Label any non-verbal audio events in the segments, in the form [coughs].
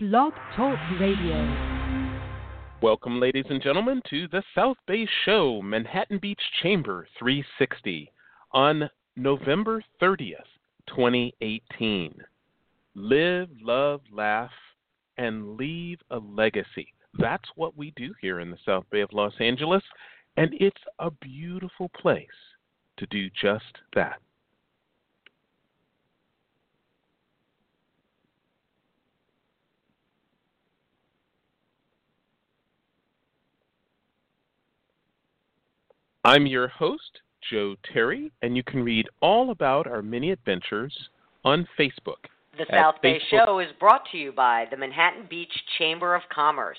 Blog Talk Radio. Welcome, ladies and gentlemen, to the South Bay Show, Manhattan Beach Chamber 360, on November 30th, 2018. Live, love, laugh, and leave a legacy. That's what we do here in the South Bay of Los Angeles, and it's a beautiful place to do just that. I'm your host, Joe Terry, and you can read all about our mini adventures on Facebook. The South Bay Facebook. Show is brought to you by the Manhattan Beach Chamber of Commerce.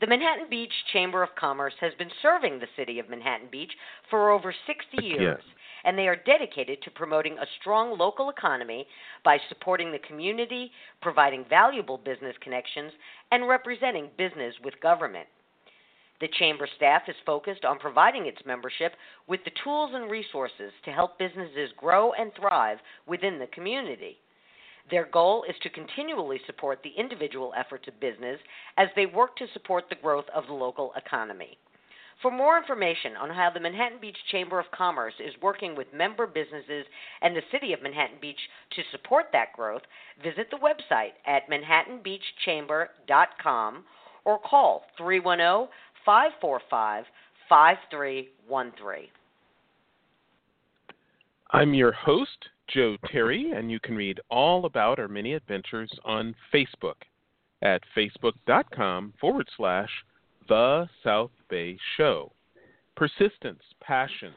The Manhattan Beach Chamber of Commerce has been serving the city of Manhattan Beach for over 60 years, yes. and they are dedicated to promoting a strong local economy by supporting the community, providing valuable business connections, and representing business with government. The Chamber staff is focused on providing its membership with the tools and resources to help businesses grow and thrive within the community. Their goal is to continually support the individual efforts of business as they work to support the growth of the local economy. For more information on how the Manhattan Beach Chamber of Commerce is working with member businesses and the City of Manhattan Beach to support that growth, visit the website at manhattanbeachchamber.com or call 310 545 5313. I'm your host, Joe Terry, and you can read all about our mini adventures on Facebook at facebook.com forward slash The South Bay Show. Persistence, passion,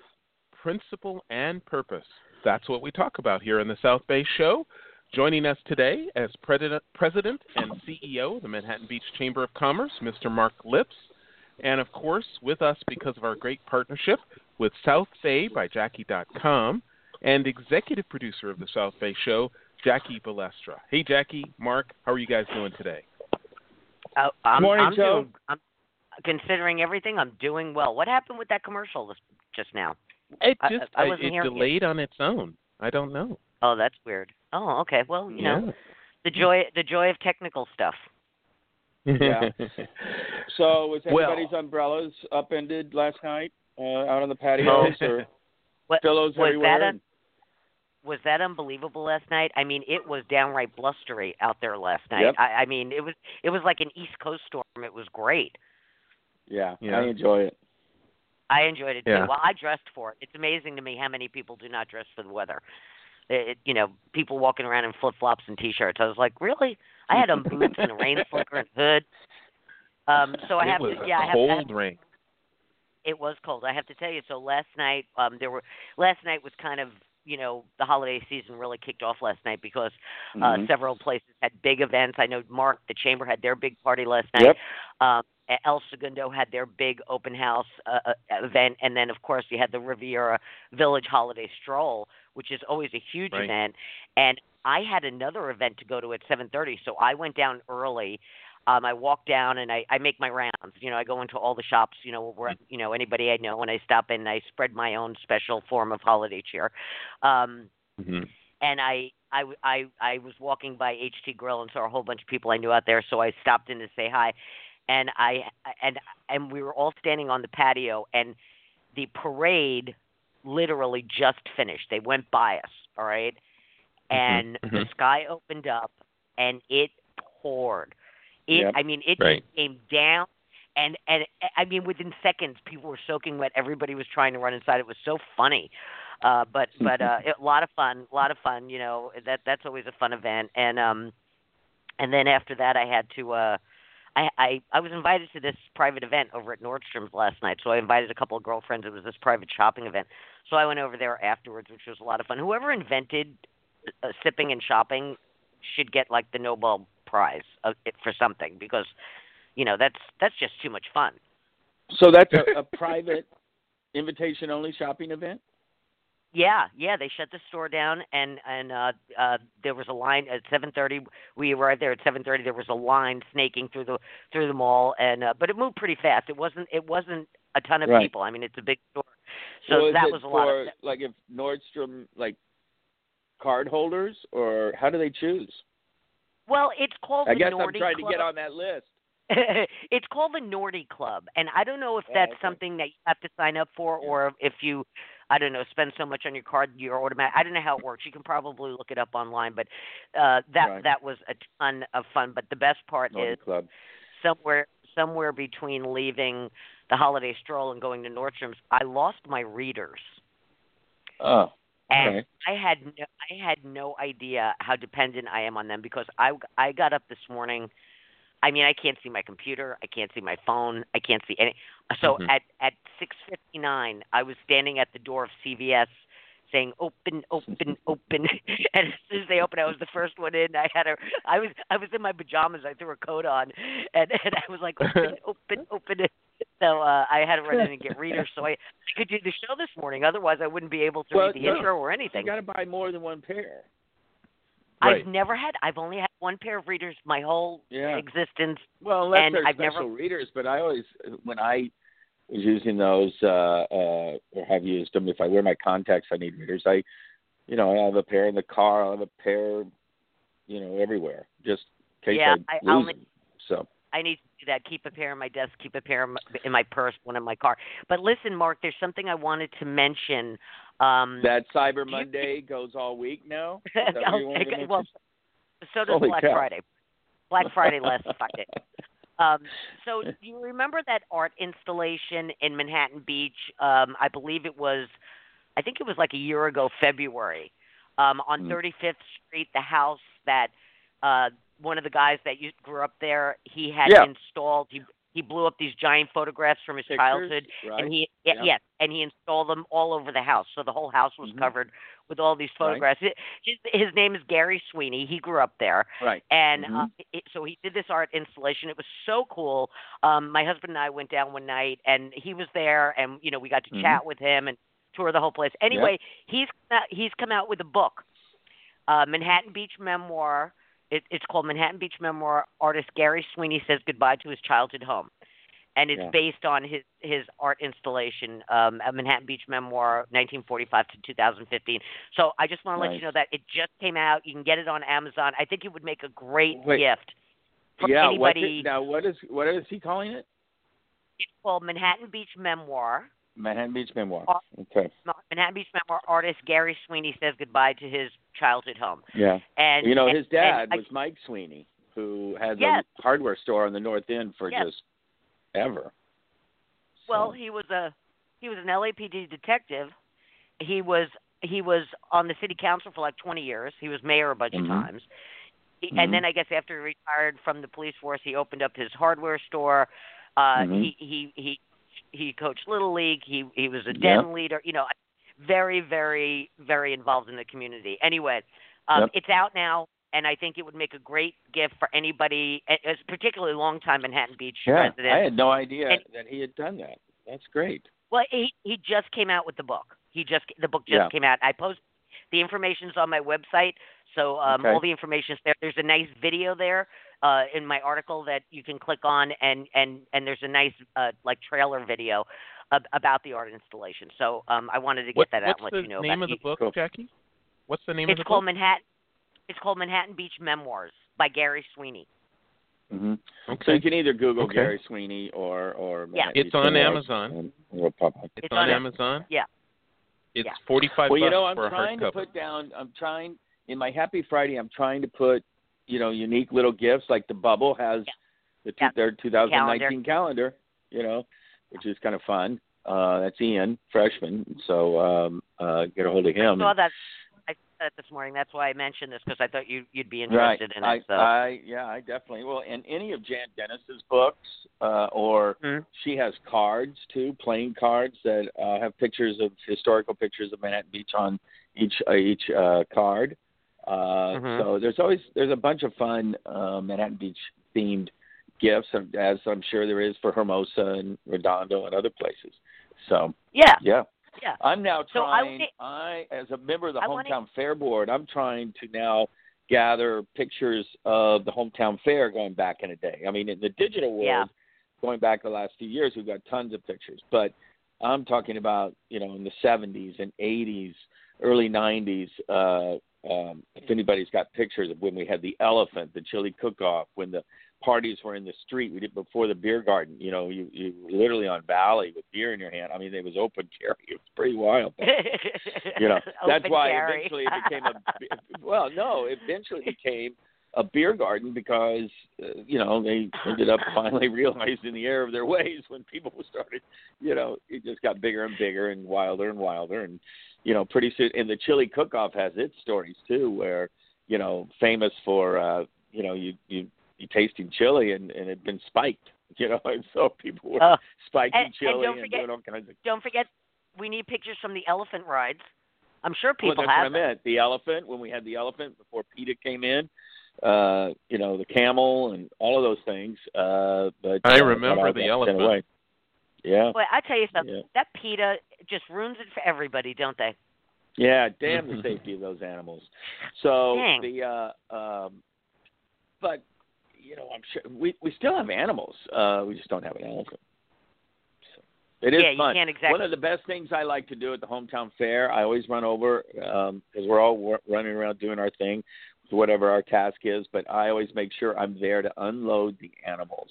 principle, and purpose. That's what we talk about here in the South Bay Show. Joining us today as President, President and CEO of the Manhattan Beach Chamber of Commerce, Mr. Mark Lipps and of course, with us because of our great partnership with South Bay by Jackie.com and executive producer of the South Bay Show, Jackie Balestra. Hey, Jackie, Mark, how are you guys doing today? Uh, I'm, Morning, I'm Joe. Doing, I'm, considering everything, I'm doing well. What happened with that commercial just now? It I- just I I- wasn't it hearing you. delayed on its own. I don't know. Oh, that's weird. Oh, okay. Well, you know, the joy the joy of technical stuff. Yeah. [laughs] So was Well- umbrellas upended last night uh, out on the patios or [laughs] What pillows was everywhere? that? Un- was that unbelievable last night? I mean, it was downright blustery out there last night. Yep. I, I mean, it was it was like an East Coast storm. It was great. yeah, Yeah. I enjoy it. I enjoyed it Yeah. too. Well, I dressed for it. It's amazing to me how many people do not dress for the weather. It, it, you know, people walking around in flip flops and t-shirts. I was like, really? I had on boots and a rain [laughs] slicker and hood. Um, so I it have was to, a yeah, I have, I cold have rain. it was cold. I have to tell you. So last night, um, there were last night was kind of you know the holiday season really kicked off last night because uh, Mhm. several places had big events. I know Mark, the Chamber, had their big party last night. Yep. Um, El Segundo had their big open house uh, uh, event, and then of course you had the Riviera Village Holiday Stroll, which is always a huge Right. event. And I had another event to go to at 7:30, so I went down early. Um, I walk down and I, I make my rounds. You know, I go into all the shops. You know, where you know anybody I know, and I stop in. and I spread my own special form of holiday cheer. Um, hmm and I, I, I, I was walking by HT Grill and saw a whole bunch of people I knew out there, so I stopped in to say hi, and I, and and we were all standing on the patio, and the parade literally just finished. They went by us, all right, and the mhm. sky opened up, and it poured. It, Yep. I mean, it Right. came down. And and I mean, within seconds, people were soaking wet. Everybody was trying to run inside. It was so funny, uh, but [laughs] but uh, a lot of fun, a lot of fun. You know that that's always a fun event. And um, and then after that, I had to. Uh, I, I I was invited to this private event over at Nordstrom's last night. So I invited a couple of girlfriends. It was this private shopping event. So I went over there afterwards, which was a lot of fun. Whoever invented uh, sipping and shopping should get like the Nobel Prize uh, for something because you know that's that's just too much fun. So that's a, a private invitation only shopping event. Yeah, yeah, they shut the store down, and and uh, uh, there was a line at 7:30. We arrived there at 7:30. There was a line snaking through the through the mall, and uh, but it moved pretty fast. It wasn't it wasn't a ton of Right. people. I mean, it's a big store, so that was a for, lot of. like if Nordstrom like card holders or how do they choose? Well, it's called I the guess Nordy I'm trying Club. to get on that list. [laughs] it's called the Nordy Club, and I don't know if Oh, that's okay. something that you have to sign up for, Yeah. or if you, I don't know, spend so much on your card, you're automatic. I don't know how it works. You can probably look it up online, but uh, that Right. that was a ton of fun. But the best part Norton is Club. somewhere somewhere between leaving the holiday stroll and going to Nordstrom's, I lost my readers. Oh, And okay. I had no, I had no idea how dependent I am on them because I I got up this morning. I mean, I can't see my computer, I can't see my phone, I can't see any. So Mhm. at at 6:59, I was standing at the door of CVS saying open open [laughs] open [laughs] and as soon as they opened I was the first one in I had a I was I was in my pajamas I threw a coat on and and I was like open [laughs] open open so uh I had to run in and get readers so I, could do the show this morning otherwise I wouldn't be able to Well, read the no, intro or anything. You got to buy more than one pair. Right. I've never had I've only had one pair of readers my whole Yeah. existence Well, unless And they're I've special never- readers, but I always, when I was using those, uh, uh, or have used them, if I wear my contacts, I need readers. I, you know, I have a pair in the car, I have a pair, you know, everywhere, just in case Yeah, I, I- lose I'll- them. So, I need to do that. Keep a pair in my desk. Keep a pair in my, in my purse. One in my car. But listen, Mark, there's something I wanted to mention. Um, that Cyber you- Monday goes all week now? [laughs] Is that what you wanted to okay, well, so does Holy Black cow. Friday. Black Friday last [laughs] Friday. Um, so do [laughs] you remember that art installation in Manhattan Beach? Um, I believe it was, I think it was like a year ago, February, um, on Mm. 35th Street, the house that uh, one of the guys that you grew up there, he had Yeah. installed. He he blew up these giant photographs from his Pictures, childhood, right? and he yeah, Yeah. yes, and he installed them all over the house. So the whole house was Mhm. covered with all these photographs. It, his, his name is Gary Sweeney. He grew up there, right. and uh, Mhm. it, so he did this art installation. It was so cool. Um, my husband and I went down one night, and he was there, and you know we got to Mhm. chat with him and tour the whole place. Anyway, he's come he's come out with a book, uh, Manhattan Beach Memoir. It, it's called Manhattan Beach Memoir. Artist Gary Sweeney says goodbye to his childhood home, and it's Yeah. based on his his art installation, um, a Manhattan Beach Memoir, 1945 to 2015. So I just want to let you know that it just came out. You can get it on Amazon. I think it would make a great Wait. gift for yeah, anybody. it, now what is what is he calling it? It's called Manhattan Beach Memoir. Manhattan Beach Memoir. Okay. Manhattan Beach Memoir artist Gary Sweeney says goodbye to his childhood home. Yeah. And you know, and- his dad and was Mike Sweeney, who had Yes. a hardware store on the North End for Yes. just ever. Well, he was a he was an LAPD detective. He was he was on the city council for like 20 years. He was mayor a bunch Mhm. of times. He, Mhm. And then I guess after he retired from the police force, he opened up his hardware store. Uh Mhm. he he he he coached little league. He he was a Yep. den leader, you know, very very very involved in the community. Anyway, um Yep. it's out now and I think it would make a great gift for anybody, particularly long-time Manhattan Beach yeah. I had no idea And- that he had done that. That's great. Well, he he just came out with the book. He just the book just Yeah. came out. I post the information's on my website, so um, Okay. all the information's there. There's a nice video there uh, in my article that you can click on, and and and there's a nice uh, like trailer video ab- about the art installation. So um, I wanted to get What, that out and let you know name about of the book, Cool. Jackie? What's the name It's of the called book? Manhattan. It's called Manhattan Beach Memoirs by Gary Sweeney. hmm So Okay. you can either Google Okay. Gary Sweeney or or Yeah. It's on Amazon. and It'll pop up. It's, It's on, on- Amazon. yeah. It's Yeah. forty-five Well, you know, I'm trying to put down. I'm trying in my Happy Friday. I'm trying to put, you know, unique little gifts like the bubble has Yeah. the two, Yeah. their 2019 calendar. You know, which is kind of fun. Uh, that's Ian, freshman. So um, uh, get a hold of I him. saw and- that. I saw that this morning. That's why I mentioned this because I thought you you'd be Right. interested in I, it. So. I, yeah, I definitely will. And any of Jan Dennis's books, uh, or Mhm. she has cards too, playing cards that uh, have pictures of historical pictures of Manhattan Beach on each uh, each uh, card. Uh, Mhm. So there's always there's a bunch of fun uh, Manhattan Beach themed gifts, as I'm sure there is for Hermosa and Redondo and other places. So yeah. yeah. Yeah. I'm now So I trying. wanna- I, as a member of the I wanna- hometown fair board, I'm trying to now gather pictures of the hometown fair going back in a day. I mean, in the digital world, Yeah. going back the last few years, we've got tons of pictures. But I'm talking about, you know, in the 70s and 80s, early 90s, uh, um, if anybody's got pictures of when we had the elephant, the chili cook-off, when the parties were in the street, we did before the beer garden. You know, you you were literally on Valley with beer in your hand. I mean, it was open [laughs] carry. It was pretty wild. But, [laughs] you know, that's why carry. eventually it became a. [laughs] Well, no, eventually it became a beer garden because uh, you know they ended up finally realizing the error of their ways when people started you know it just got bigger and bigger and wilder and wilder and you know pretty soon and the chili cook off has its stories too where you know famous for uh you know you you tasting chili and and it'd been spiked [laughs] you know and so people were Oh. spiking And- and chili don't forget- doing all kinds of Don't forget, we need pictures from the elephant rides. I'm sure people well, that's have what I meant. The elephant when we had the elephant before PETA came in, uh, you know, the camel and all of those things. Uh, but I uh, remember the elephant. sent away. Yeah, Boy, I tell you something. Yeah. That PETA just ruins it for everybody, don't they? yeah. Damn the [laughs] safety of those animals. So Dang. the, uh, um, but you know, I'm sure we we still have animals. Uh, we just don't have an elephant. So, it is yeah, you fun. can't exactly. One of the best things I like to do at the hometown fair, I always run over um, because we're all wor- running around doing our thing, whatever our task is. But I always make sure I'm there to unload the animals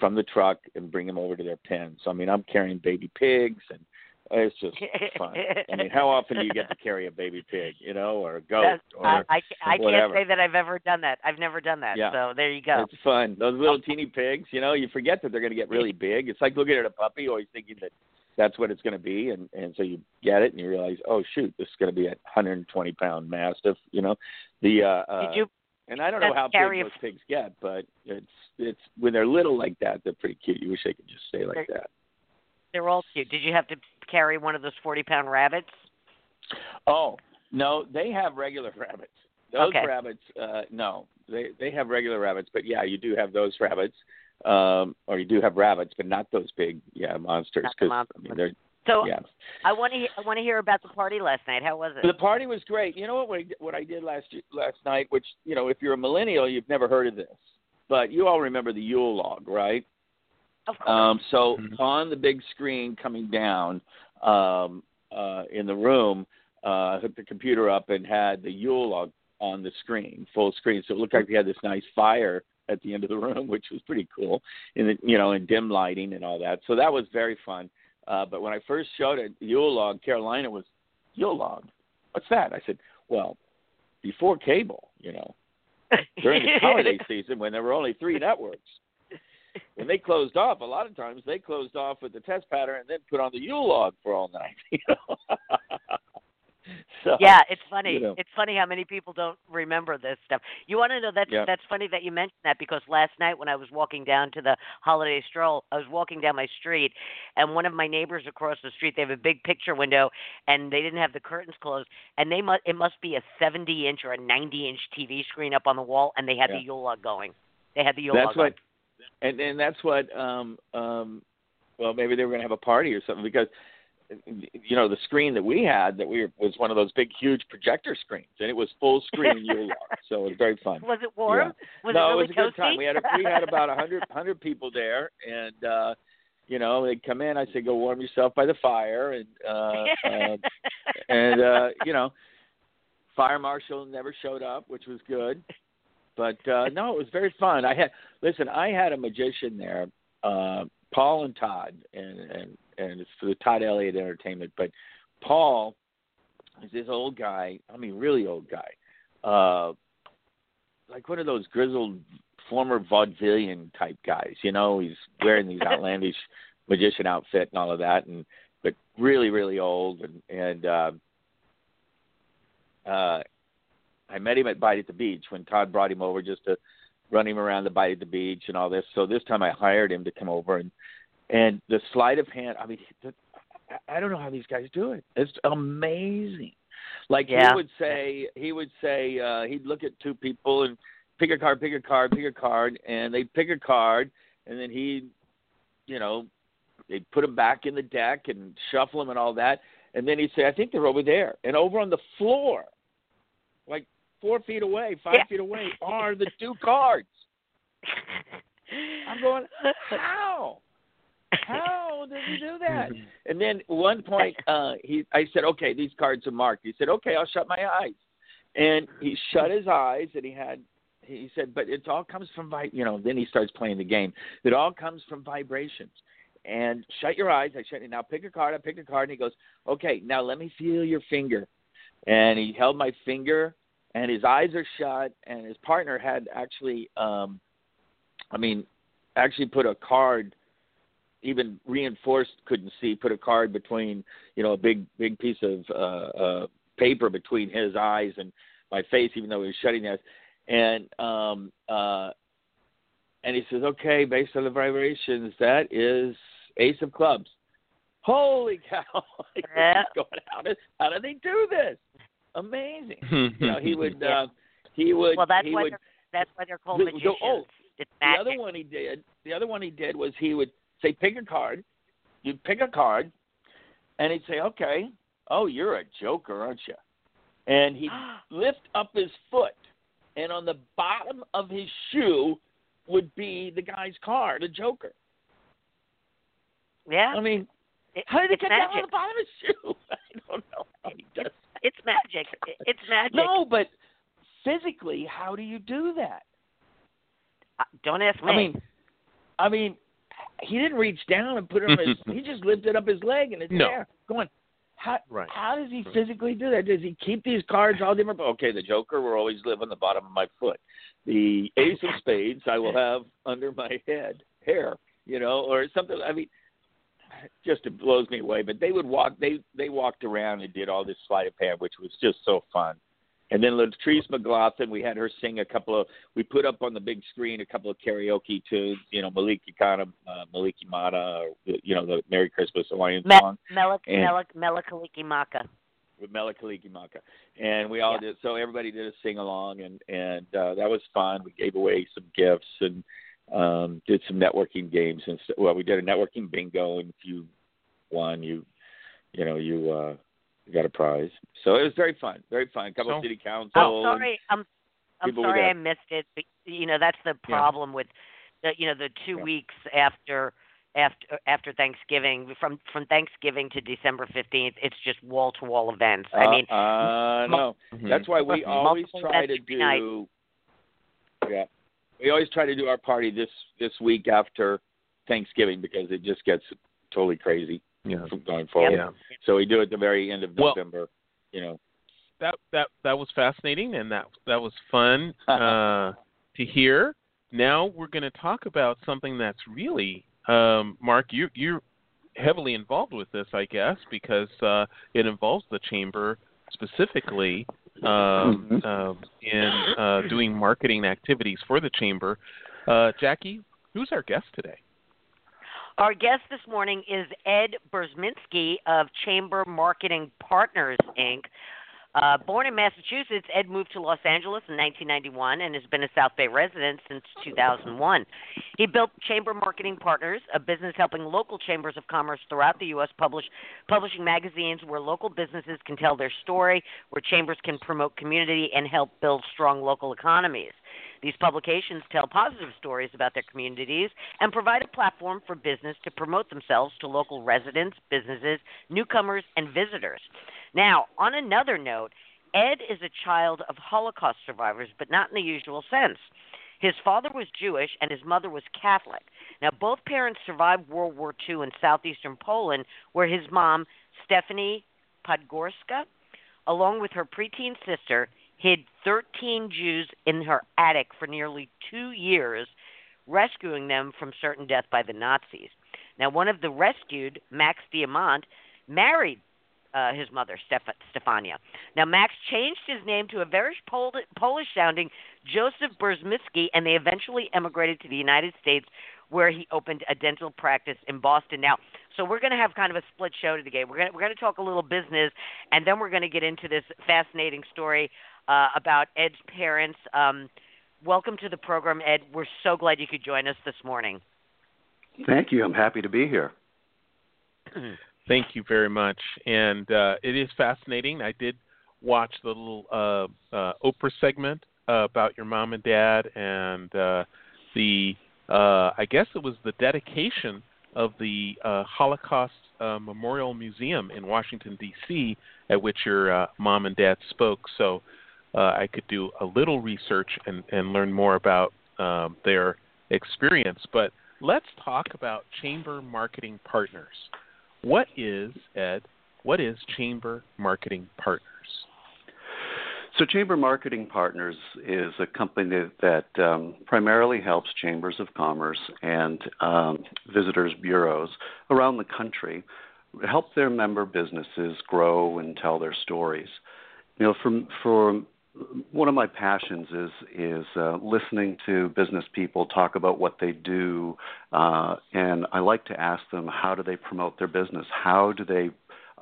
from the truck and bring them over to their pen. So I mean, I'm carrying baby pigs, and it's just fun. I mean, how often do you get to [laughs] carry a baby pig, you know, or a goat, That's- or I, I, I can't say that I've ever done that. I've never done that. Yeah. So there you go. It's fun. Those little teeny pigs, you know, you forget that they're going to get really big. It's like looking at a puppy, always thinking that that's what it's going to be, and and so you get it and you realize, oh shoot, this is going to be a 120 pound mastiff. You know, the uh, uh Did you? and I don't know how big those pigs get, but it's it's when they're little like that, they're pretty cute. You wish they could just stay like that. They're all cute. Did you have to carry one of those forty pound rabbits? Oh no, they have regular rabbits. Those Okay. rabbits, uh, no, they they have regular rabbits, but yeah, you do have those rabbits, um, or you do have rabbits, but not those big, yeah, monsters. Not the 'cause, monster I mean, they're So yeah. I want to. I want to hear about the party last night. How was it? The party was great. You know what? What I, what I did last last night, which you know, if you're a millennial, you've never heard of this, but you all remember the Yule log, right? Of course. Um, so Mhm. on the big screen coming down um, uh, in the room, uh, I hooked the computer up and had the Yule log on the screen, full screen. So it looked like we had this nice fire at the end of the [laughs] room, which was pretty cool, in the, you know, in dim lighting and all that. So that was very fun. Uh, but when I first showed it, Yule log, Carolina was Yule log. What's that? I said, well, before cable, you know, during the [laughs] holiday season when there were only three networks. When they closed off, a lot of times they closed off with the test pattern and then put on the Yule log for all night. [laughs] You know? [laughs] so, yeah, it's funny. you know. It's funny how many people don't remember this stuff. You want to know that's Yeah. that's funny that you mentioned that because last night when I was walking down to the holiday stroll, I was walking down my street, and one of my neighbors across the street they have a big picture window, and they didn't have the curtains closed, and they must it must be a 70 inch or a 90 inch TV screen up on the wall, and they had Yeah. the Yule log going. They had the Yule that's log. what, and and that's what. um um Well, maybe they were going to have a party or something because. You know the screen that we had that we were, was one of those big, huge projector screens, and it was full screen Yule log, so it was very fun. Was it warm? Was no, it really was a good time. We had a, we had about a [laughs] hundred hundred people there, and uh, you know they'd come in. I said, "Go warm yourself by the fire," and uh, uh, and uh, you know, fire marshal never showed up, which was good. But uh, no, it was very fun. I had listen. I had a magician there, uh, Paul and Todd, and and and it's for the Todd Elliott Entertainment. But Paul is this old guy. I mean, really old guy. Uh, like one of those grizzled former vaudevillian type guys. You know, he's wearing these [laughs] outlandish magician outfit and all of that, and but really, really old. And and uh, uh, I met him at Bite at the Beach when Todd brought him over just to run him around the Bite at the Beach and all this. So this time I hired him to come over and and the sleight of hand. I mean, [laughs] the, I- don't know how these guys do it. It's amazing. Like Yeah. he would say, he would say, uh, he'd look at two people and pick a card, pick a card, pick a card, and they'd pick a card, and then he'd, you know, they'd put them back in the deck and shuffle them and all that, and then he'd say, I think they're over there, and over on the floor, like four feet away, five Yeah. feet away, are the two cards. I'm going, how? How did he do that? And then one point, uh, he, I said, okay, these cards are marked. He said, okay, I'll shut my eyes. and he shut his eyes and he had he said, but it all comes from vi you know, then he starts playing the game. It all comes from vibrations. And shut your eyes. I shut it. Now pick a card. I picked a card, and he goes, "Okay, now let me feel your finger." And he held my finger, and his eyes are shut. And his partner had actually, um, I mean, actually put a card, even reinforced, couldn't see, put a card between, you know, a big big piece of uh, uh, paper between his eyes and my face, even though he was shutting his and um uh and he says, Okay, based on the vibrations, that is Ace of Clubs. Holy cow! [laughs] Yeah. going, how did how do they do this? Amazing. [laughs] you know, he would Yeah. uh he would Well, that's he why would they're that's why they're called the- the- magicians. oh, it's the other one he did the other one he did was he would say pick a card. You'd pick a card and he'd say okay oh you're a joker aren't you? And he'd [gasps] lift up his foot and on the bottom of his shoe would be the guy's card a joker. Yeah, i mean it- how did it it's get down on the bottom of his [laughs] shoe? I don't know. How he does It's magic. It's magic. no but physically how do you do that Uh, Don't ask me. I mean, I mean, he didn't reach down and put it on his. [laughs] he just lifted up his leg and it's No. there. Going, how Right. how does he Right. physically do that? Does he keep these cards all different? Okay, the Joker will always live on the bottom of my foot. The Ace of Spades I will have under my head, hair, you know, or something. I mean, just it blows me away. But they would walk. They they walked around and did all this sleight of hand, which was just so fun. And then Latrice McLaughlin, we had her sing a couple of. We put up on the big screen a couple of karaoke tunes. You know, Maliki Kana, uh, Maliki Mata, you know, the Merry Christmas Hawaiian Me- song Melik Melik Melikaliki Maka. with Mela Kaliki Maka. And we all Yeah. did so everybody did a sing along and and uh that was fun. We gave away some gifts and um did some networking games and st- well we did a networking bingo and if you won you you know you uh you got a prize. So it was very fun, very fun. A couple So- of city council. I'm sorry. I'm I'm people were sorry. I missed it. But, you know that's the Yeah. problem with the you know the two Yeah. weeks after after after Thanksgiving from from Thanksgiving to December 15th it's just wall to wall events. I mean uh, no. Mhm. That's why we always try to events every night. do. Yeah, we always try to do our party this this week after Thanksgiving because it just gets totally crazy yeah. going forward. Yeah. So we do it at the very end of Well- November. You know. that that that was fascinating and that that was fun [laughs] uh, to hear. Now we're going to talk about something that's really um, Mark. You you're heavily involved with this, I guess, because uh, it involves the chamber specifically um, Mhm. um, in uh, doing marketing activities for the chamber. Uh, Jackie, who's our guest today? Our guest this morning is Ed Burzminski of Chamber Marketing Partners, Inc. Uh, born in Massachusetts, Ed moved to Los Angeles in 1991 and has been a South Bay resident since 2001. He built Chamber Marketing Partners, a business helping local chambers of commerce throughout the U.S. publish publishing magazines where local businesses can tell their story, where chambers can promote community and help build strong local economies. These publications tell positive stories about their communities and provide a platform for business to promote themselves to local residents, businesses, newcomers, and visitors. Now, on another note, Ed is a child of Holocaust survivors, but not in the usual sense. His father was Jewish and his mother was Catholic. Now, both parents survived World War II in southeastern Poland, where his mom, Stephanie Podgorska, along with her preteen sister, hid 13 Jews in her attic for nearly two years, rescuing them from certain death by the Nazis. Now, one of the rescued, Maks Diamant, married uh, his mother, Steph- Stefania. Now, Maks changed his name to a very Pol- Polish sounding Joseph Burzminski, and they eventually emigrated to the United States, where he opened a dental practice in Boston. Now, so we're going to have kind of a split show today. We're going to, we're going to talk a little business, and then we're going to get into this fascinating story uh, about Ed's parents. Um, welcome to the program, Ed. We're so glad you could join us this morning. Thank you. I'm happy to be here. [clears throat] Thank you very much. And uh, it is fascinating. I did watch the little uh, uh, Oprah segment uh, about your mom and dad, and uh, the uh, I guess it was the dedication of the uh, Holocaust uh, Memorial Museum in Washington D.C. at which your uh, mom and dad spoke. So uh, I could do a little research and, and learn more about um, their experience. But let's talk about Chamber Marketing Partners. What is, Ed, what is Chamber Marketing Partners? So, Chamber Marketing Partners is a company that um, primarily helps chambers of commerce and um, visitors bureaus around the country help their member businesses grow and tell their stories. You know, for for one of my passions is is uh, listening to business people talk about what they do, uh, and I like to ask them how do they promote their business? How do they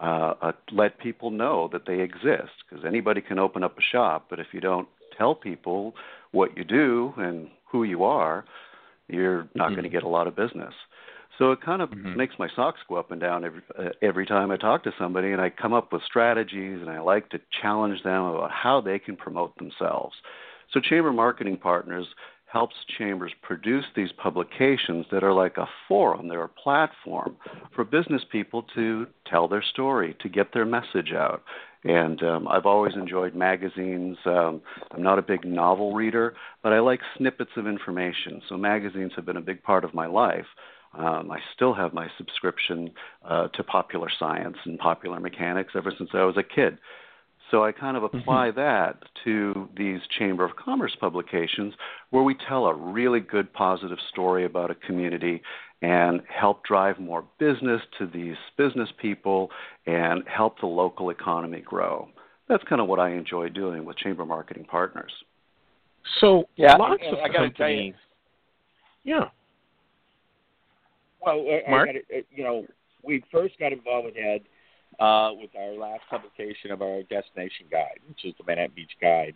uh, uh, let people know that they exist because anybody can open up a shop, but if you don't tell people what you do and who you are, you're not mm-hmm. going to get a lot of business. So it kind of mm-hmm. makes my socks go up and down every uh, every time I talk to somebody, and I come up with strategies, and I like to challenge them about how they can promote themselves. So Chamber Marketing Partners helps chambers produce these publications that are like a forum, they're a platform for business people to tell their story, to get their message out. And um, I've always enjoyed magazines. Um, I'm not a big novel reader, but I like snippets of information. So magazines have been a big part of my life. Um, I still have my subscription uh, to Popular Science and Popular Mechanics ever since I was a kid. So I kind of mm-hmm. apply mm-hmm. that to these Chamber of Commerce publications where we tell a really good positive story about a community and help drive more business to these business people and help the local economy grow. That's kind of what I enjoy doing with Chamber Marketing Partners. So yeah, lots of I companies. Tell you, yeah. Well, Mark? gotta, you know, we first got involved with Ed uh, with our last publication of our destination guide, which is the Manhattan Beach Guide.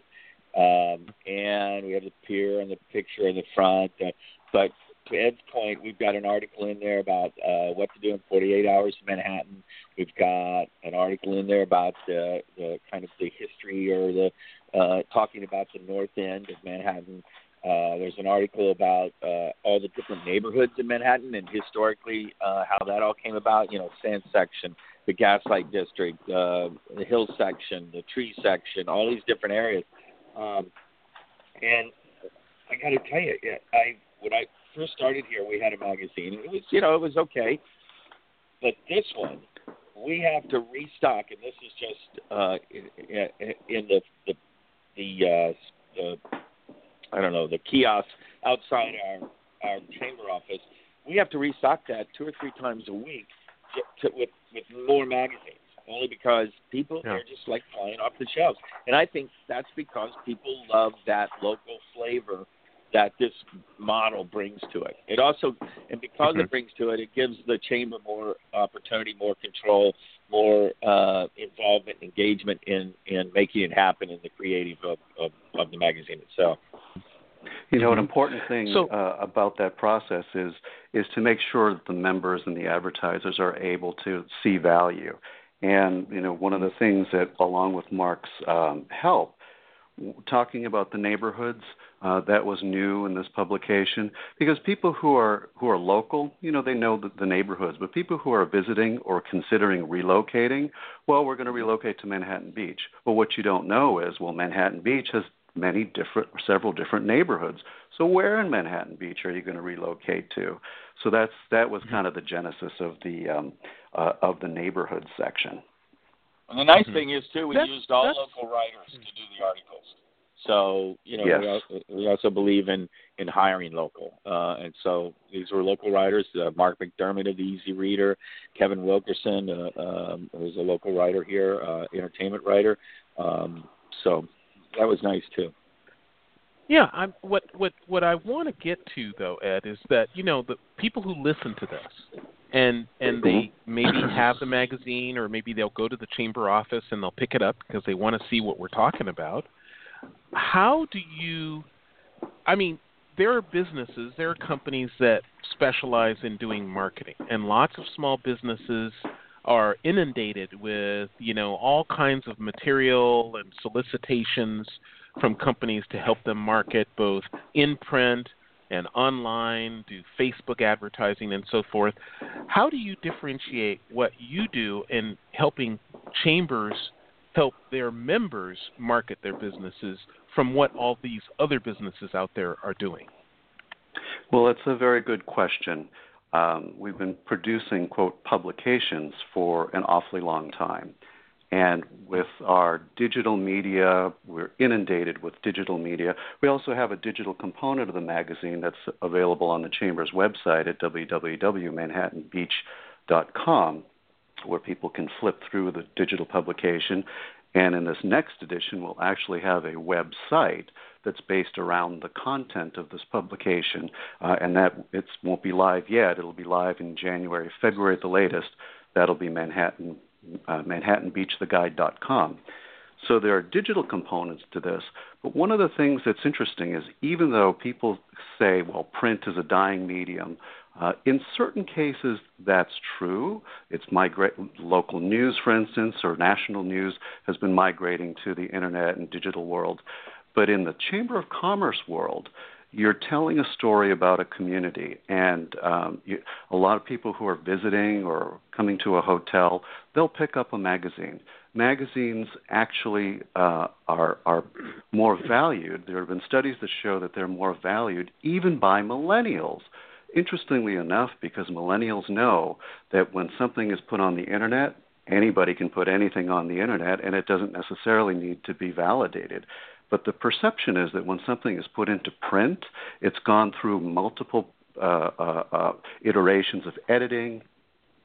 Um, and we have the pier and the picture in the front. Uh, but to Ed's point, we've got an article in there about uh, what to do in 48 hours in Manhattan. We've got an article in there about the, the kind of the history or the uh, talking about the north end of Manhattan. Uh, there's an article about uh, all the different neighborhoods in Manhattan and historically uh, how that all came about. You know, Sand Section, the Gaslight District, uh, the Hill Section, the Tree Section, all these different areas. Um, and I got to tell you, I when I first started here, we had a magazine. It was, you know, it was okay, but this one we have to restock, and this is just uh, in, in the the the, uh, the I don't know the kiosk outside our our chamber office. We have to restock that two or three times a week to, with with more magazines. Only because people yeah. are just like flying off the shelves, and I think that's because people love that local flavor that this model brings to it. It also, and because mm-hmm. it brings to it, it gives the chamber more opportunity, more control, more uh, involvement, engagement in in making it happen in the creative of, of, of the magazine itself. You know, an important thing so, uh, about that process is is to make sure that the members and the advertisers are able to see value. And you know, one of the things that, along with Mark's um, help, talking about the neighborhoods uh, that was new in this publication because people who are who are local, you know, they know the, the neighborhoods, but people who are visiting or considering relocating, well, we're going to relocate to Manhattan Beach. Well, what you don't know is, well, Manhattan Beach has many different, several different neighborhoods. So where in Manhattan Beach are you going to relocate to? So that's that was mm-hmm. kind of the genesis of the um, uh, of the neighborhood section. And the nice mm-hmm. thing is too, we that's, used all local writers to do the articles. So you know, yes. we, also, we also believe in in hiring local, uh, and so these were local writers. Uh, Mark McDermott of the Easy Reader, Kevin Wilkerson, uh, um, who's a local writer here, uh, entertainment writer. Um, so that was nice too. Yeah, I'm, what what what I want to get to though, Ed, is that you know the people who listen to this, and and they mm-hmm. maybe have the magazine, or maybe they'll go to the chamber office and they'll pick it up because they want to see what we're talking about. How do you? I mean, there are businesses, there are companies that specialize in doing marketing, and lots of small businesses are inundated with you know all kinds of material and solicitations from companies to help them market both in print and online, do Facebook advertising and so forth. How do you differentiate what you do in helping chambers help their members market their businesses from what all these other businesses out there are doing? Well, that's a very good question. Um, we've been producing, quote, publications for an awfully long time. And with our digital media, we're inundated with digital media. We also have a digital component of the magazine that's available on the Chamber's website at www.manhattanbeach.com, where people can flip through the digital publication. And in this next edition, we'll actually have a website that's based around the content of this publication, uh, and that it won't be live yet. It'll be live in January, February at the latest. That'll be Manhattan uh, ManhattanBeachTheGuide.com. So there are digital components to this, but one of the things that's interesting is even though people say, well, print is a dying medium, uh, in certain cases that's true. It's migrate local news, for instance, or national news has been migrating to the internet and digital world. But in the Chamber of Commerce world, you're telling a story about a community, and um, you, a lot of people who are visiting or coming to a hotel, they'll pick up a magazine. Magazines actually uh, are are more valued. There have been studies that show that they're more valued even by millennials. Interestingly enough, because millennials know that when something is put on the internet, anybody can put anything on the internet, and it doesn't necessarily need to be validated. But the perception is that when something is put into print, it's gone through multiple uh, uh, uh, iterations of editing,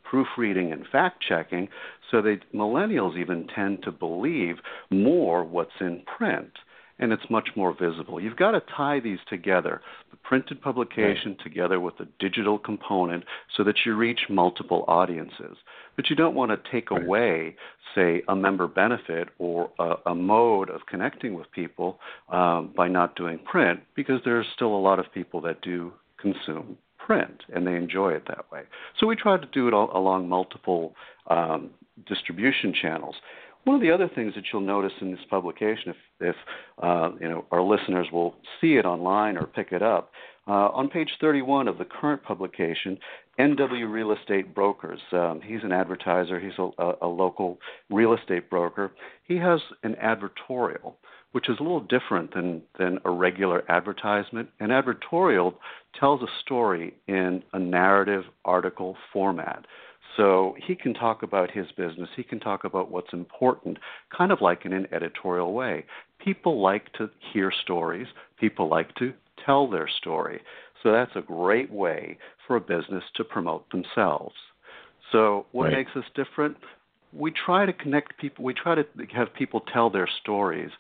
proofreading, and fact checking. So they millennials even tend to believe more what's in print and it's much more visible. You've got to tie these together the printed publication right. together with the digital component so that you reach multiple audiences. But you don't want to take right. away, say, a member benefit or a, a mode of connecting with people um, by not doing print because there's still a lot of people that do consume print and they enjoy it that way. So we try to do it all along multiple um, distribution channels. One of the other things that you'll notice in this publication, if, if uh, you know our listeners will see it online or pick it up, uh, on page 31 of the current publication, NW Real Estate Brokers. Um, he's an advertiser. He's a, a, local real estate broker. He has an advertorial, which is a little different than than a regular advertisement. An advertorial tells a story in a narrative article format. So he can talk about his business, he can talk about what's important, kind of like in an editorial way. People like to hear stories, people like to tell their story. So that's a great way for a business to promote themselves. So what right. makes us different? We try to connect people, we try to have people tell their stories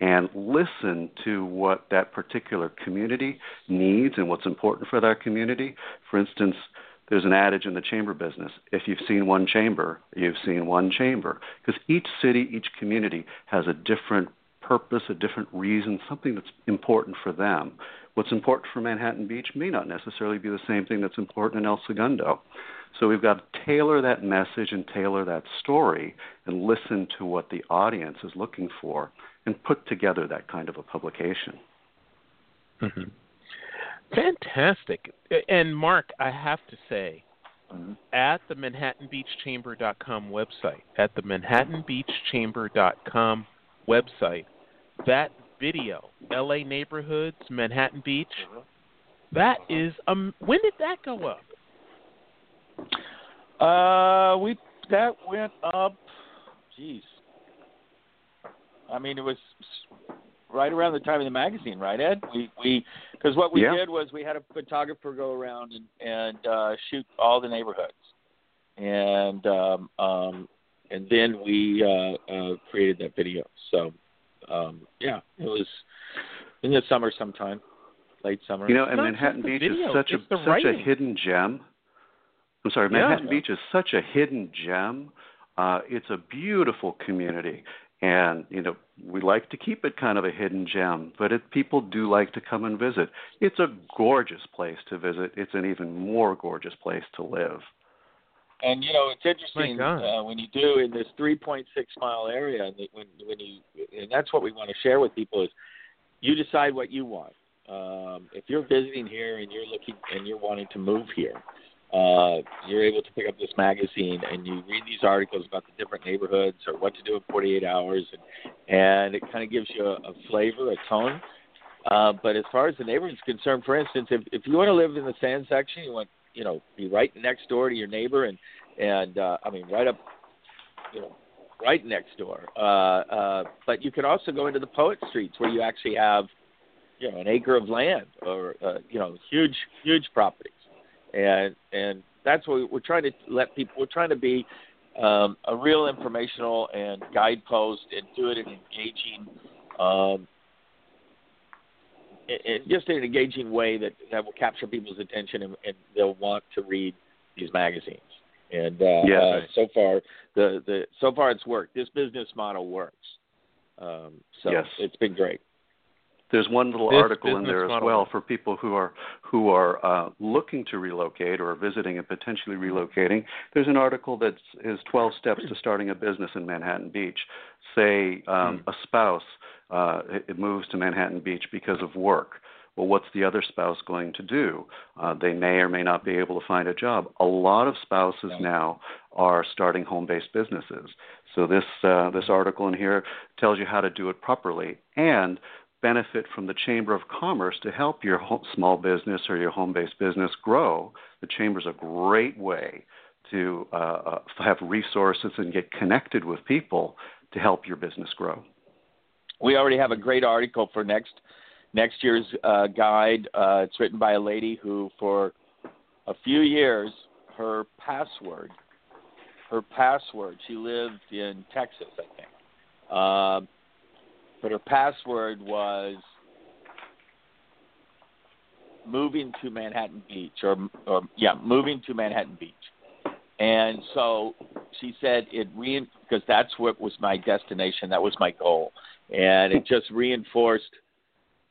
and listen to what that particular community needs and what's important for that community. For instance, there's an adage in the chamber business if you've seen one chamber, you've seen one chamber. Because each city, each community has a different purpose, a different reason, something that's important for them. What's important for Manhattan Beach may not necessarily be the same thing that's important in El Segundo. So we've got to tailor that message and tailor that story and listen to what the audience is looking for and put together that kind of a publication. Mm-hmm. Fantastic. And Mark, I have to say, mm-hmm. at the ManhattanBeachChamber.com website, at the ManhattanBeachChamber.com website, that video, LA neighborhoods, Manhattan Beach, mm-hmm. that is um. When did that go up? Uh, we that went up. Jeez. I mean, it was right around the time of the magazine, right, Ed? We we because what we yeah. did was we had a photographer go around and and uh, shoot all the neighborhoods, and um, um, and then we uh, uh, created that video. So um, yeah, it was in the summer sometime, late summer. You know, and Manhattan Beach video, is such a such writing. a hidden gem. I'm sorry, Manhattan yeah. Beach is such a hidden gem. Uh, it's a beautiful community, and you know we like to keep it kind of a hidden gem but it, people do like to come and visit it's a gorgeous place to visit. It's an even more gorgeous place to live. And you know it's interesting uh, when you do in this 3.6 mile area and when when you and that's what we want to share with people is you decide what you want. Um, if you're visiting here and you're looking and you're wanting to move here uh, you're able to pick up this magazine and you read these articles about the different neighborhoods or what to do in 48 hours, and, and it kind of gives you a, a flavor, a tone. Uh, but as far as the neighborhood's concerned, for instance, if if you want to live in the sand section, you want you know be right next door to your neighbor, and and uh, I mean right up, you know, right next door. Uh, uh, but you can also go into the poet streets where you actually have, you know, an acre of land or uh, you know huge huge properties and and that's what we're trying to let people. We're trying to be um, a real informational and guidepost, and do it in engaging, um, in, in just in an engaging way that that will capture people's attention, and, and they'll want to read these magazines. And uh, yeah, uh, so far, the the so far it's worked. This business model works. Um, so Yes. it's been great. There's one little This article in there as model. well for people who are who are uh, looking to relocate or visiting and potentially relocating. There's an article that is 12 steps to starting a business in Manhattan Beach. Say um, a spouse uh, it, it moves to Manhattan Beach because of work. Well, what's the other spouse going to do? Uh, they may or may not be able to find a job. A lot of spouses Yeah. now are starting home-based businesses. So this uh, this article in here tells you how to do it properly and benefit from the Chamber of Commerce to help your ho- small business or your home-based business grow. The Chamber's a great way to uh, uh, have resources and get connected with people to help your business grow. we already have a great article for next next year's uh, guide. Uh, it's written by a lady who, for a few years, her password, her password. She lived in Texas, I think, um, but her password was moving to Manhattan Beach, or, or yeah, moving to Manhattan Beach. And so she said it re because that's what was my destination, that was my goal, and it just reinforced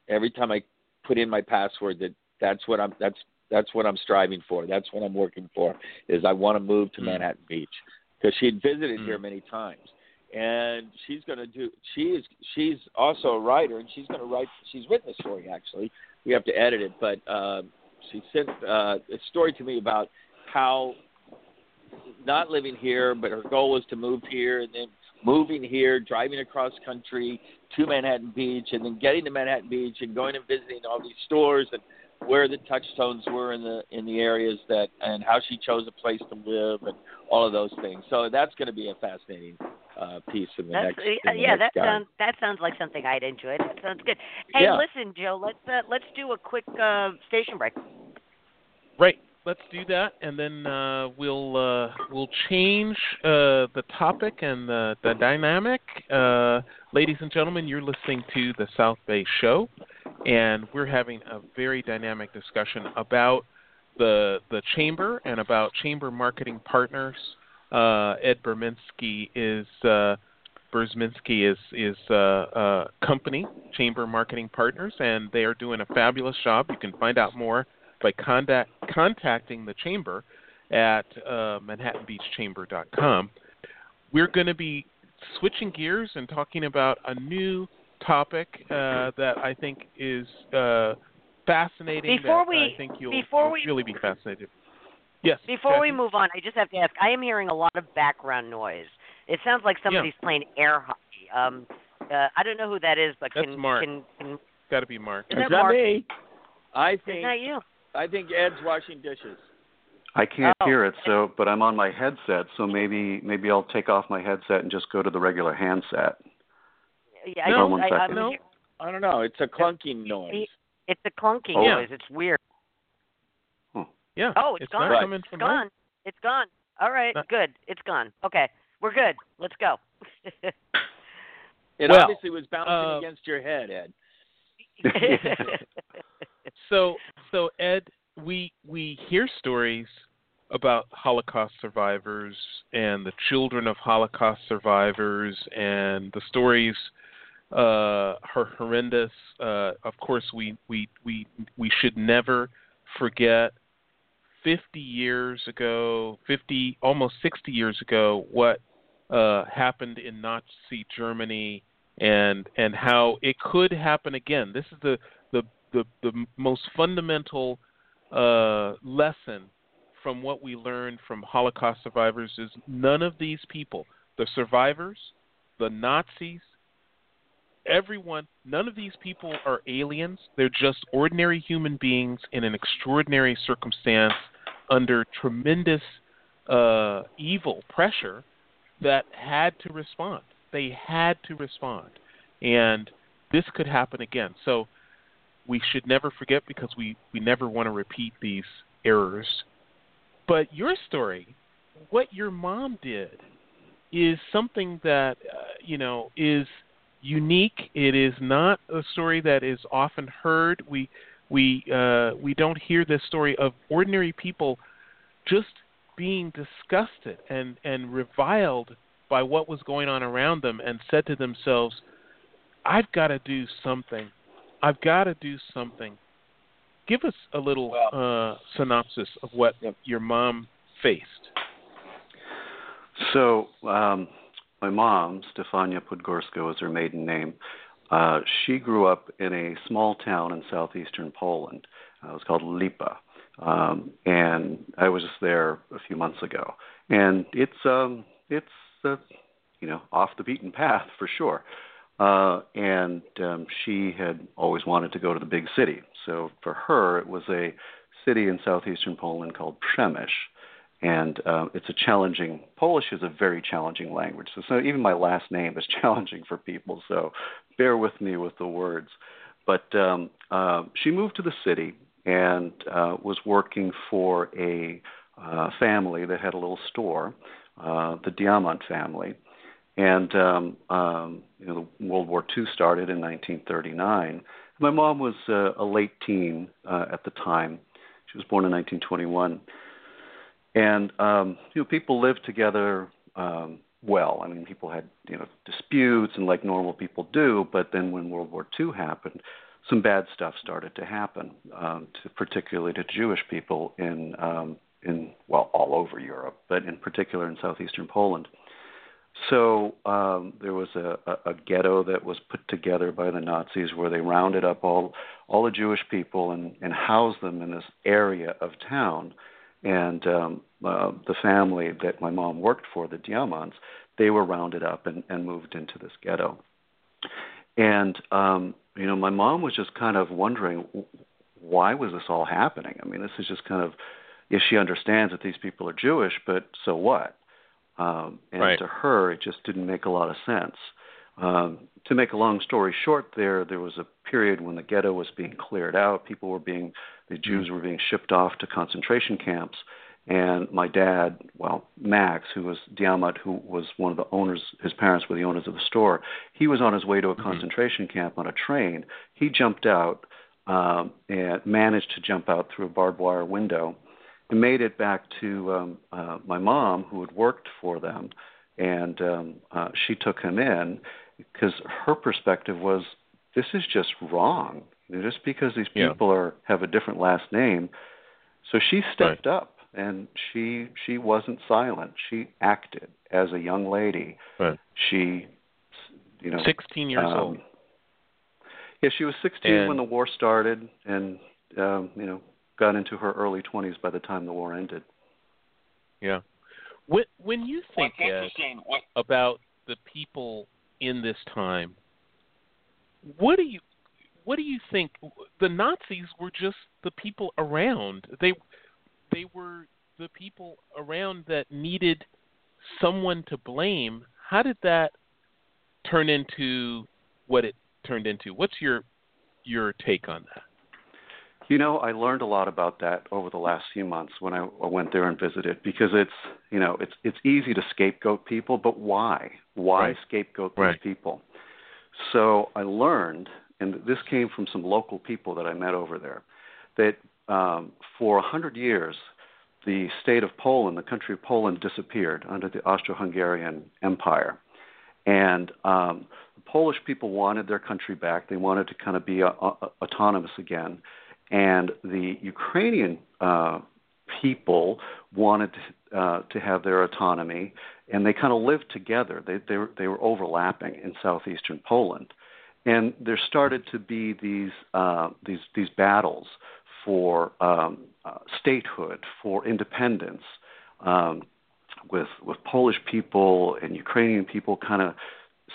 every time I put in my password that that's what I'm that's that's what I'm striving for. That's what I'm working for. Is I want to move to Mm. Manhattan Beach because she had visited Mm. here many times, and she's going to do. She is she's also a writer, and she's going to write. She's written a story actually. We have to edit it, but uh, she sent uh, a story to me about how not living here, but her goal was to move here, and then moving here, driving across country to Manhattan Beach, and then getting to Manhattan Beach and going and visiting all these stores and where the touchstones were in the in the areas that and how she chose a place to live and all of those things. So that's going to be a fascinating uh, piece in the That's, next. uh, in the yeah, that next guide. sounds that sounds like something I'd enjoy. That sounds good. Hey, Yeah. listen, Joe, let's uh, let's do a quick uh, station break. Right. Let's do that, and then uh, we'll uh, we'll change uh, the topic and the, the dynamic. Uh, ladies and gentlemen, you're listening to the South Bay Show, and we're having a very dynamic discussion about the the chamber and about chamber marketing partners. Uh, Ed Berminski is uh, Burzminski is is uh, uh, company Chamber Marketing Partners, and they are doing a fabulous job. You can find out more by contact, contacting the chamber at uh, ManhattanBeachChamber.com. We're going to be switching gears and talking about a new topic uh, that I think is uh, fascinating. Before that we- I think you'll, before you'll we- really be fascinated. Yes. Before we move on, I just have to ask. I am hearing a lot of background noise. It sounds like somebody's playing air hockey. Um, uh, I don't know who that is, but That's can Mark. can can got to be Mark. Is It's that not Mark? me. I is think that you? I think Ed's washing dishes. I can't Oh. hear it, so but I'm on my headset, so maybe maybe I'll take off my headset and just go to the regular handset. Yeah, I No, don't- I. I'm No. I don't know. It's a clunking noise. It's a clunking Oh. noise. It's weird. Yeah. Oh, it's it's gone. not coming It's from gone. It's gone. All right, Uh, good. It's gone. Okay, we're good. Let's go. It Well, obviously was bouncing uh, against your head, Ed. [laughs] [laughs] So, so Ed, we we hear stories about Holocaust survivors and the children of Holocaust survivors, and the stories uh, are horrendous. Uh, of course, we we we we should never forget. 50 years ago, 50 almost 60 years ago, what uh, happened in Nazi Germany and and how it could happen again. This is the the the, the most fundamental uh, lesson from what we learned from Holocaust survivors is none of these people, the survivors, the Nazis, everyone, none of these people are aliens. They're just ordinary human beings in an extraordinary circumstance under tremendous uh, evil pressure that had to respond. They had to respond. And this could happen again. So we should never forget because we, we never want to repeat these errors. But your story, what your mom did, is something that, uh, you know, is unique. It is not a story that is often heard. We we uh, we don't hear this story of ordinary people just being disgusted and and reviled by what was going on around them and said to themselves, I've got to do something. I've got to do something. Give us a little uh, synopsis of what your mom faced. So, um, my mom, Stefania Podgorska, was her maiden name. Uh, she grew up in a small town in southeastern Poland. Uh, it was called Lipa, um, and I was just there a few months ago. And it's um, it's uh, you know off the beaten path for sure. Uh, and um, she had always wanted to go to the big city. So for her, it was a city in southeastern Poland called Przemyśl. And uh, it's a challenging, Polish is a very challenging language. So, so even my last name is [laughs] challenging for people. So bear with me with the words. But um, uh, she moved to the city and uh, was working for a uh, family that had a little store, uh, the Diamant family. And um, um, you know, World War II started in 1939. My mom was uh, a late teen at the time. She was born in 1921, and um, you know, people lived together um, well. I mean, people had you know disputes and like normal people do. But then when World War II happened, some bad stuff started to happen, um, to, particularly to Jewish people in um, in well all over Europe, but in particular in southeastern Poland. So um, there was a, a, a ghetto that was put together by the Nazis where they rounded up all all the Jewish people and, and housed them in this area of town. And um, uh, the family that my mom worked for, the Diamants, they were rounded up and, and moved into this ghetto. And um, you know, my mom was just kind of wondering why was this all happening? I mean, this is just kind of yes, she understands that these people are Jewish, but so what? Um, and right. to her, it just didn't make a lot of sense. Um, to make a long story short, there there was a period when the ghetto was being cleared out. People were being the Jews were being shipped off to concentration camps, and my dad, well, Maks, who was Diamant, who was one of the owners, his parents were the owners of the store. He was on his way to a mm-hmm. concentration camp on a train. He jumped out um, and managed to jump out through a barbed wire window and made it back to um, uh, my mom, who had worked for them, and um, uh, she took him in because her perspective was this is just wrong. Just because these people yeah. are have a different last name, so she stepped right. up and she she wasn't silent. She acted as a young lady. Right. She, you know, sixteen years um, old. Yeah, she was sixteen and, when the war started, and um, you know, got into her early 20s by the time the war ended. Yeah. When when you think Ed, about the people in this time, what do you what do you think? The Nazis were just the people around. They they were the people around that needed someone to blame. How did that turn into what it turned into? What's your your take on that? You know, I learned a lot about that over the last few months when I went there and visited because it's, you know, it's it's easy to scapegoat people, but why? Why right. scapegoat right. these people? So I learned, and this came from some local people that I met over there, that um, for a hundred years, the state of Poland, the country of Poland, disappeared under the Austro-Hungarian Empire, and um, the Polish people wanted their country back. They wanted to kind of be a, a, autonomous again and the Ukrainian uh, people wanted to, uh, to have their autonomy, and they kind of lived together. They, they, were, they were overlapping in southeastern Poland, and there started to be these uh, these these battles for um, uh, statehood, for independence, um, with with Polish people and Ukrainian people kind of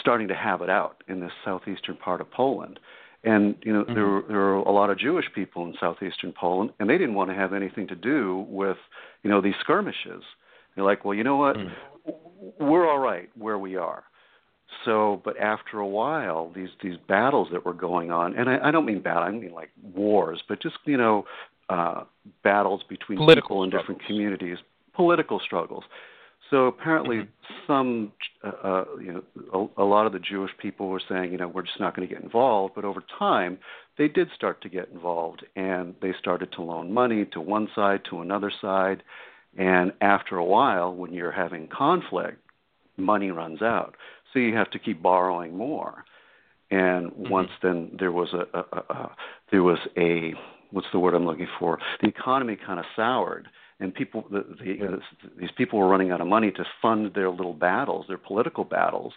starting to have it out in this southeastern part of Poland. And you know mm-hmm. there were, there were a lot of Jewish people in southeastern Poland, and they didn't want to have anything to do with you know these skirmishes. They're like, well, you know what, mm-hmm. we're all right where we are. So, but after a while, these these battles that were going on, and I, I don't mean battle, I mean like wars, but just you know uh, battles between political people in struggles. different communities, political struggles. So apparently, mm-hmm. some, uh, uh, you know, a, a lot of the Jewish people were saying, you know, we're just not going to get involved. But over time, they did start to get involved, and they started to loan money to one side, to another side, and after a while, when you're having conflict, money runs out, so you have to keep borrowing more. And mm-hmm. once then, there was a, a, a, a there was a what's the word I'm looking for? The economy kind of soured and people the, the, these people were running out of money to fund their little battles, their political battles.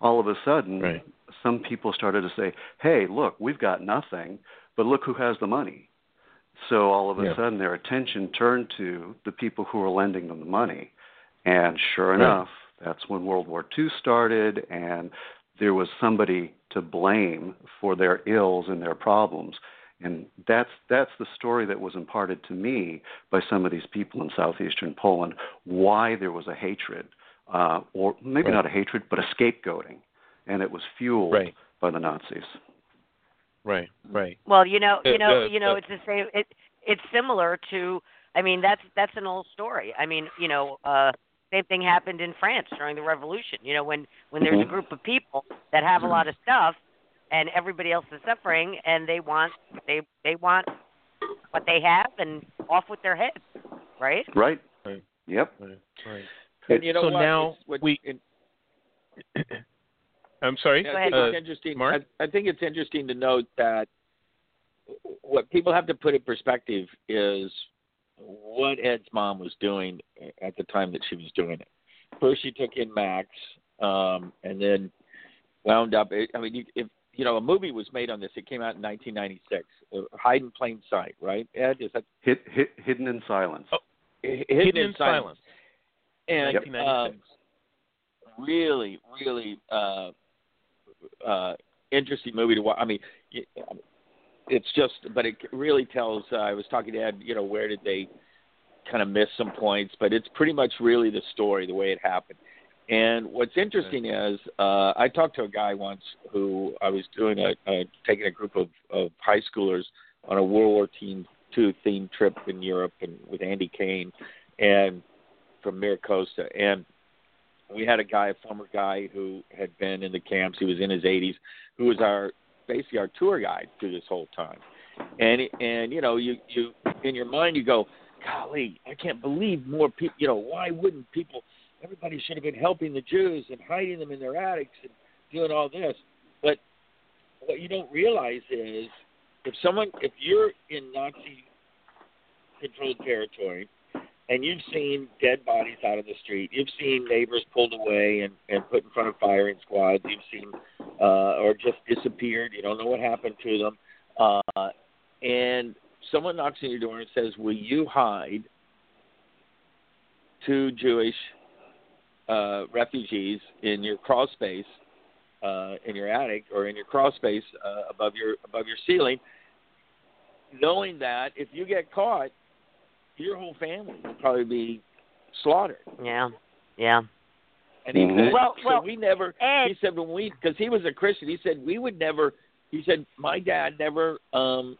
All of a sudden, right. some people started to say, "Hey, look, we've got nothing, but look who has the money." So all of a yeah. sudden, their attention turned to the people who were lending them the money, and sure right. enough, that's when World War II started, and there was somebody to blame for their ills and their problems and that's that's the story that was imparted to me by some of these people in southeastern Poland. Why there was a hatred, uh, or maybe right. not a hatred, but a scapegoating, and it was fueled right. by the Nazis. Right, right. Well, you know, you know, you know, it's the same. It it's similar to. I mean, that's that's an old story. I mean, you know, uh, same thing happened in France during the Revolution. You know, when when there's mm-hmm. a group of people that have a lot of stuff and everybody else is suffering and they want they they want what they have and off with their heads right right right yep right, right. And you know so what? now what, we it, [coughs] i'm sorry I think uh, it's interesting. Mark? I, I think it's interesting to note that what people have to put in perspective is what Ed's mom was doing at the time that she was doing it. First, she took in Maks, um, and then wound up. I mean, if you know, a movie was made on this. It came out in 1996. Uh, Hide in Plain Sight, right? Ed, is that hit, hit, Hidden in Silence? Oh, Hidden, Hidden in, in Silence. And yep. um, really, really uh, uh, interesting movie to watch. I mean, it's just, but it really tells. Uh, I was talking to Ed. You know, where did they kind of miss some points? But it's pretty much really the story, the way it happened. And what's interesting is uh, I talked to a guy once who I was doing a, a taking a group of, of high schoolers on a World War II themed trip in Europe and with Andy Kane and from Miracosta and we had a guy, a former guy who had been in the camps. He was in his 80s, who was our basically our tour guide through this whole time. And and you know, you you in your mind you go, golly, I can't believe more people. You know, why wouldn't people everybody should have been helping the Jews and hiding them in their attics and doing all this. But what you don't realize is if someone, if you're in Nazi controlled territory and you've seen dead bodies out of the street, you've seen neighbors pulled away and, and put in front of firing squads, you've seen, uh, or just disappeared, you don't know what happened to them, uh, and someone knocks on your door and says, Will you hide two Jewish uh, refugees in your crawl space, uh, in your attic or in your crawl space uh, above your above your ceiling, knowing that if you get caught, your whole family will probably be slaughtered. Yeah, yeah. And he Mhm. said, Well- so well, we never. Ed- he said when we, because he was a Christian, he said we would never. He said my dad never, um,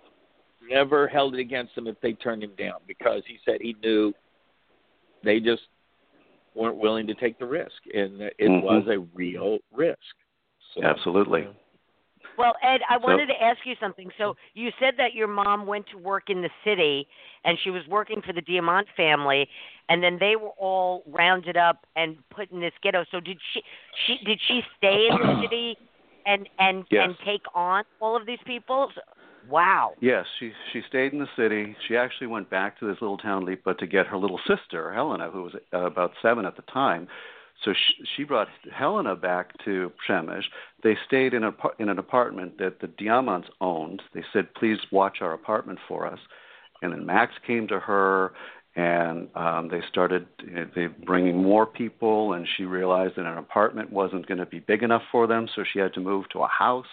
never held it against them if they turned him down because he said he knew they just weren't willing to take the risk, and it Mhm. was a real risk. So, Absolutely. Well, Ed, I So- wanted to ask you something. So you said that your mom went to work in the city, and she was working for the Diamant family, and then they were all rounded up and put in this ghetto. So did she? She did she stay in the [clears throat] city and and Yes. and take on all of these people? Wow. Yes, she she stayed in the city. She actually went back to this little town Lipa to get her little sister Helena, who was uh, about seven at the time. So she, she brought Helena back to Przemyśl. They stayed in a in an apartment that the Diamants owned. They said, "Please watch our apartment for us." and then Maks came to her, and um, they started you know, they bringing more people, and she realized that an apartment wasn't going to be big enough for them, so she had to move to a house.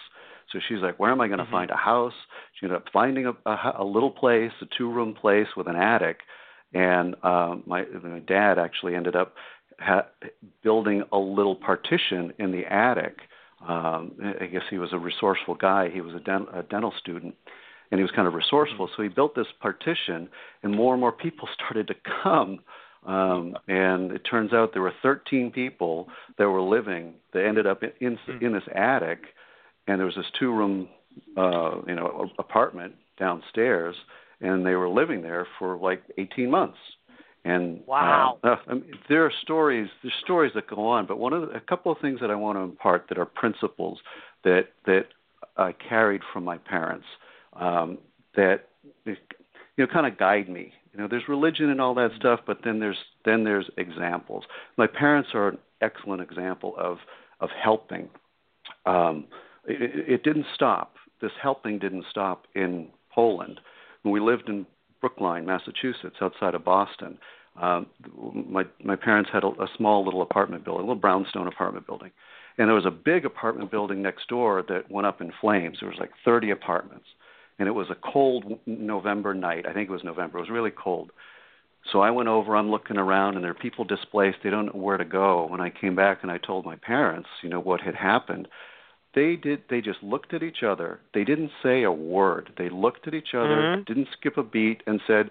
So she's like, "Where am I going to mm-hmm. find a house?" She ended up finding a, a, a little place, a two-room place with an attic, and um, my, my dad actually ended up ha- building a little partition in the attic. Um, I guess he was a resourceful guy. He was a, dent- a dental student, and he was kind of resourceful. Mm-hmm. So he built this partition, and more and more people [laughs] started to come. Um, and it turns out there were 13 people that were living. that ended up in in, mm. in this attic, and there was this two-room, uh, you know, apartment downstairs, and they were living there for like 18 months. And wow, uh, [laughs] I mean, there are stories. There's stories that go on, but one of the, a couple of things that I want to impart that are principles that that I carried from my parents um, that you know kind of guide me. You know, there's religion and all that stuff, but then there's then there's examples. My parents are an excellent example of of helping. Um, it, it didn't stop. This helping didn't stop in Poland. When we lived in Brookline, Massachusetts, outside of Boston, um, my my parents had a, a small little apartment building, a little brownstone apartment building, and there was a big apartment building next door that went up in flames. There was like 30 apartments, and it was a cold November night. I think it was November. It was really cold. So I went over. I'm looking around, and there are people displaced. They don't know where to go. When I came back and I told my parents, you know, what had happened, they did. They just looked at each other. They didn't say a word. They looked at each other, mm-hmm. didn't skip a beat, and said,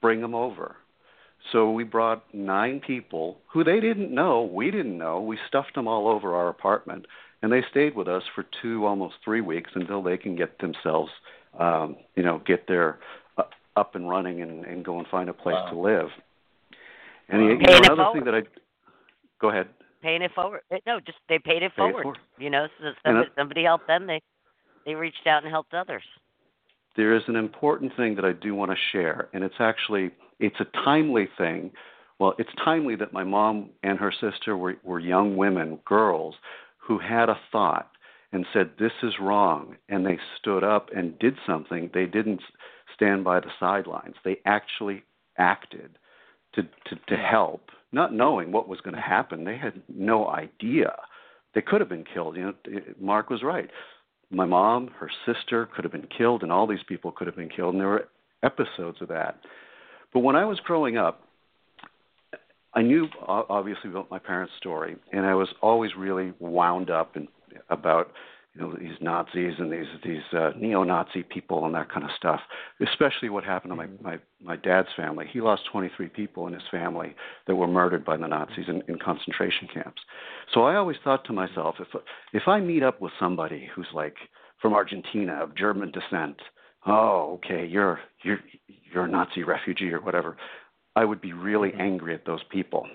"Bring them over." So we brought nine people who they didn't know, we didn't know. We stuffed them all over our apartment, and they stayed with us for two, almost three weeks until they can get themselves, um, you know, get their uh, up and running and, and go and find a place wow. to live. And wow. you know, another thing that I go ahead. Paying it forward. No, just they paid it forward. It forward. You know, so somebody, somebody helped them. They they reached out and helped others. There is an important thing that I do want to share, and it's actually it's a timely thing. Well, it's timely that my mom and her sister were, were young women, girls, who had a thought and said, This is wrong. And they stood up and did something. They didn't stand by the sidelines. They actually acted to, to, to help, not knowing what was going to happen. They had no idea. They could have been killed. You know, Mark was right. My mom, her sister could have been killed, and all these people could have been killed. And there were episodes of that. But when I was growing up, I knew obviously about my parents' story, and I was always really wound up and about you know these Nazis and these these uh, neo-Nazi people and that kind of stuff. Especially what happened to my mm-hmm. my my dad's family. He lost 23 people in his family that were murdered by the Nazis in, in concentration camps. So I always thought to myself, if if I meet up with somebody who's like from Argentina of German descent, oh okay, you're you're you're a Nazi refugee or whatever, I would be really mm-hmm. angry at those people.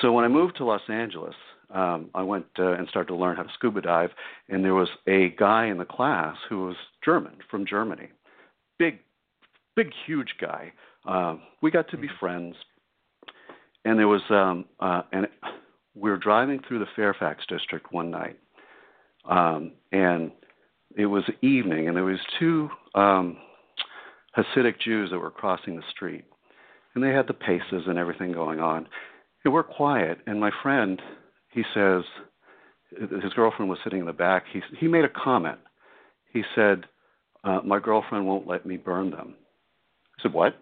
So when I moved to Los Angeles, um, I went uh, and started to learn how to scuba dive, and there was a guy in the class who was German from Germany, big, big, huge guy. Uh, we got to be mm-hmm. friends, and there was um, uh, and we were driving through the Fairfax district one night, um, and it was evening, and there was two um, Hasidic Jews that were crossing the street. And they had the paces and everything going on. And we're quiet. And my friend, he says, his girlfriend was sitting in the back. He, he made a comment. He said, uh, My girlfriend won't let me burn them. I said, What?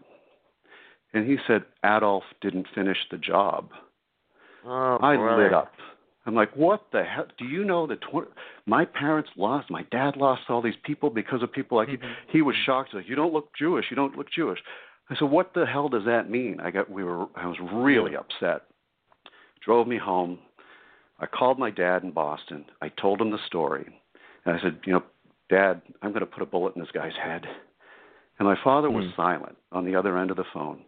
And he said, Adolf didn't finish the job. Oh, I brother. lit up. I'm like, what the hell? Do you know that tw- my parents lost, my dad lost all these people because of people like mm-hmm. you? He was shocked. Like, you don't look Jewish. You don't look Jewish. I said, what the hell does that mean? I got, we were, I was really upset. Drove me home. I called my dad in Boston. I told him the story. And I said, you know, Dad, I'm going to put a bullet in this guy's head. And my father was mm. silent on the other end of the phone.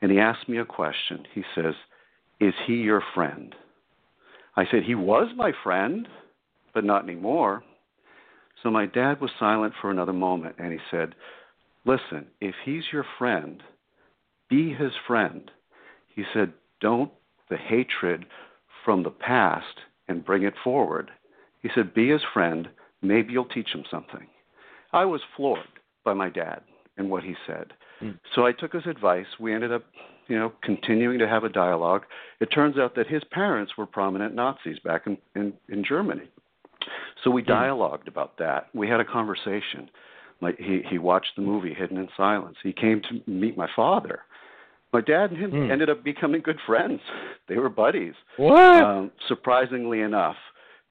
And he asked me a question. He says, Is he your friend? I said, He was my friend, but not anymore. So my dad was silent for another moment and he said, Listen, if he's your friend, be his friend. He said, Don't the hatred from the past and bring it forward. He said, Be his friend. Maybe you'll teach him something. I was floored by my dad and what he said. Mm. So I took his advice. We ended up, you know, continuing to have a dialogue. It turns out that his parents were prominent Nazis back in in, in Germany. So we mm. dialogued about that. We had a conversation. Like he he watched the movie Hidden in Silence. He came to meet my father. My dad and him mm. ended up becoming good friends. [laughs] They were buddies. What? Um, surprisingly enough,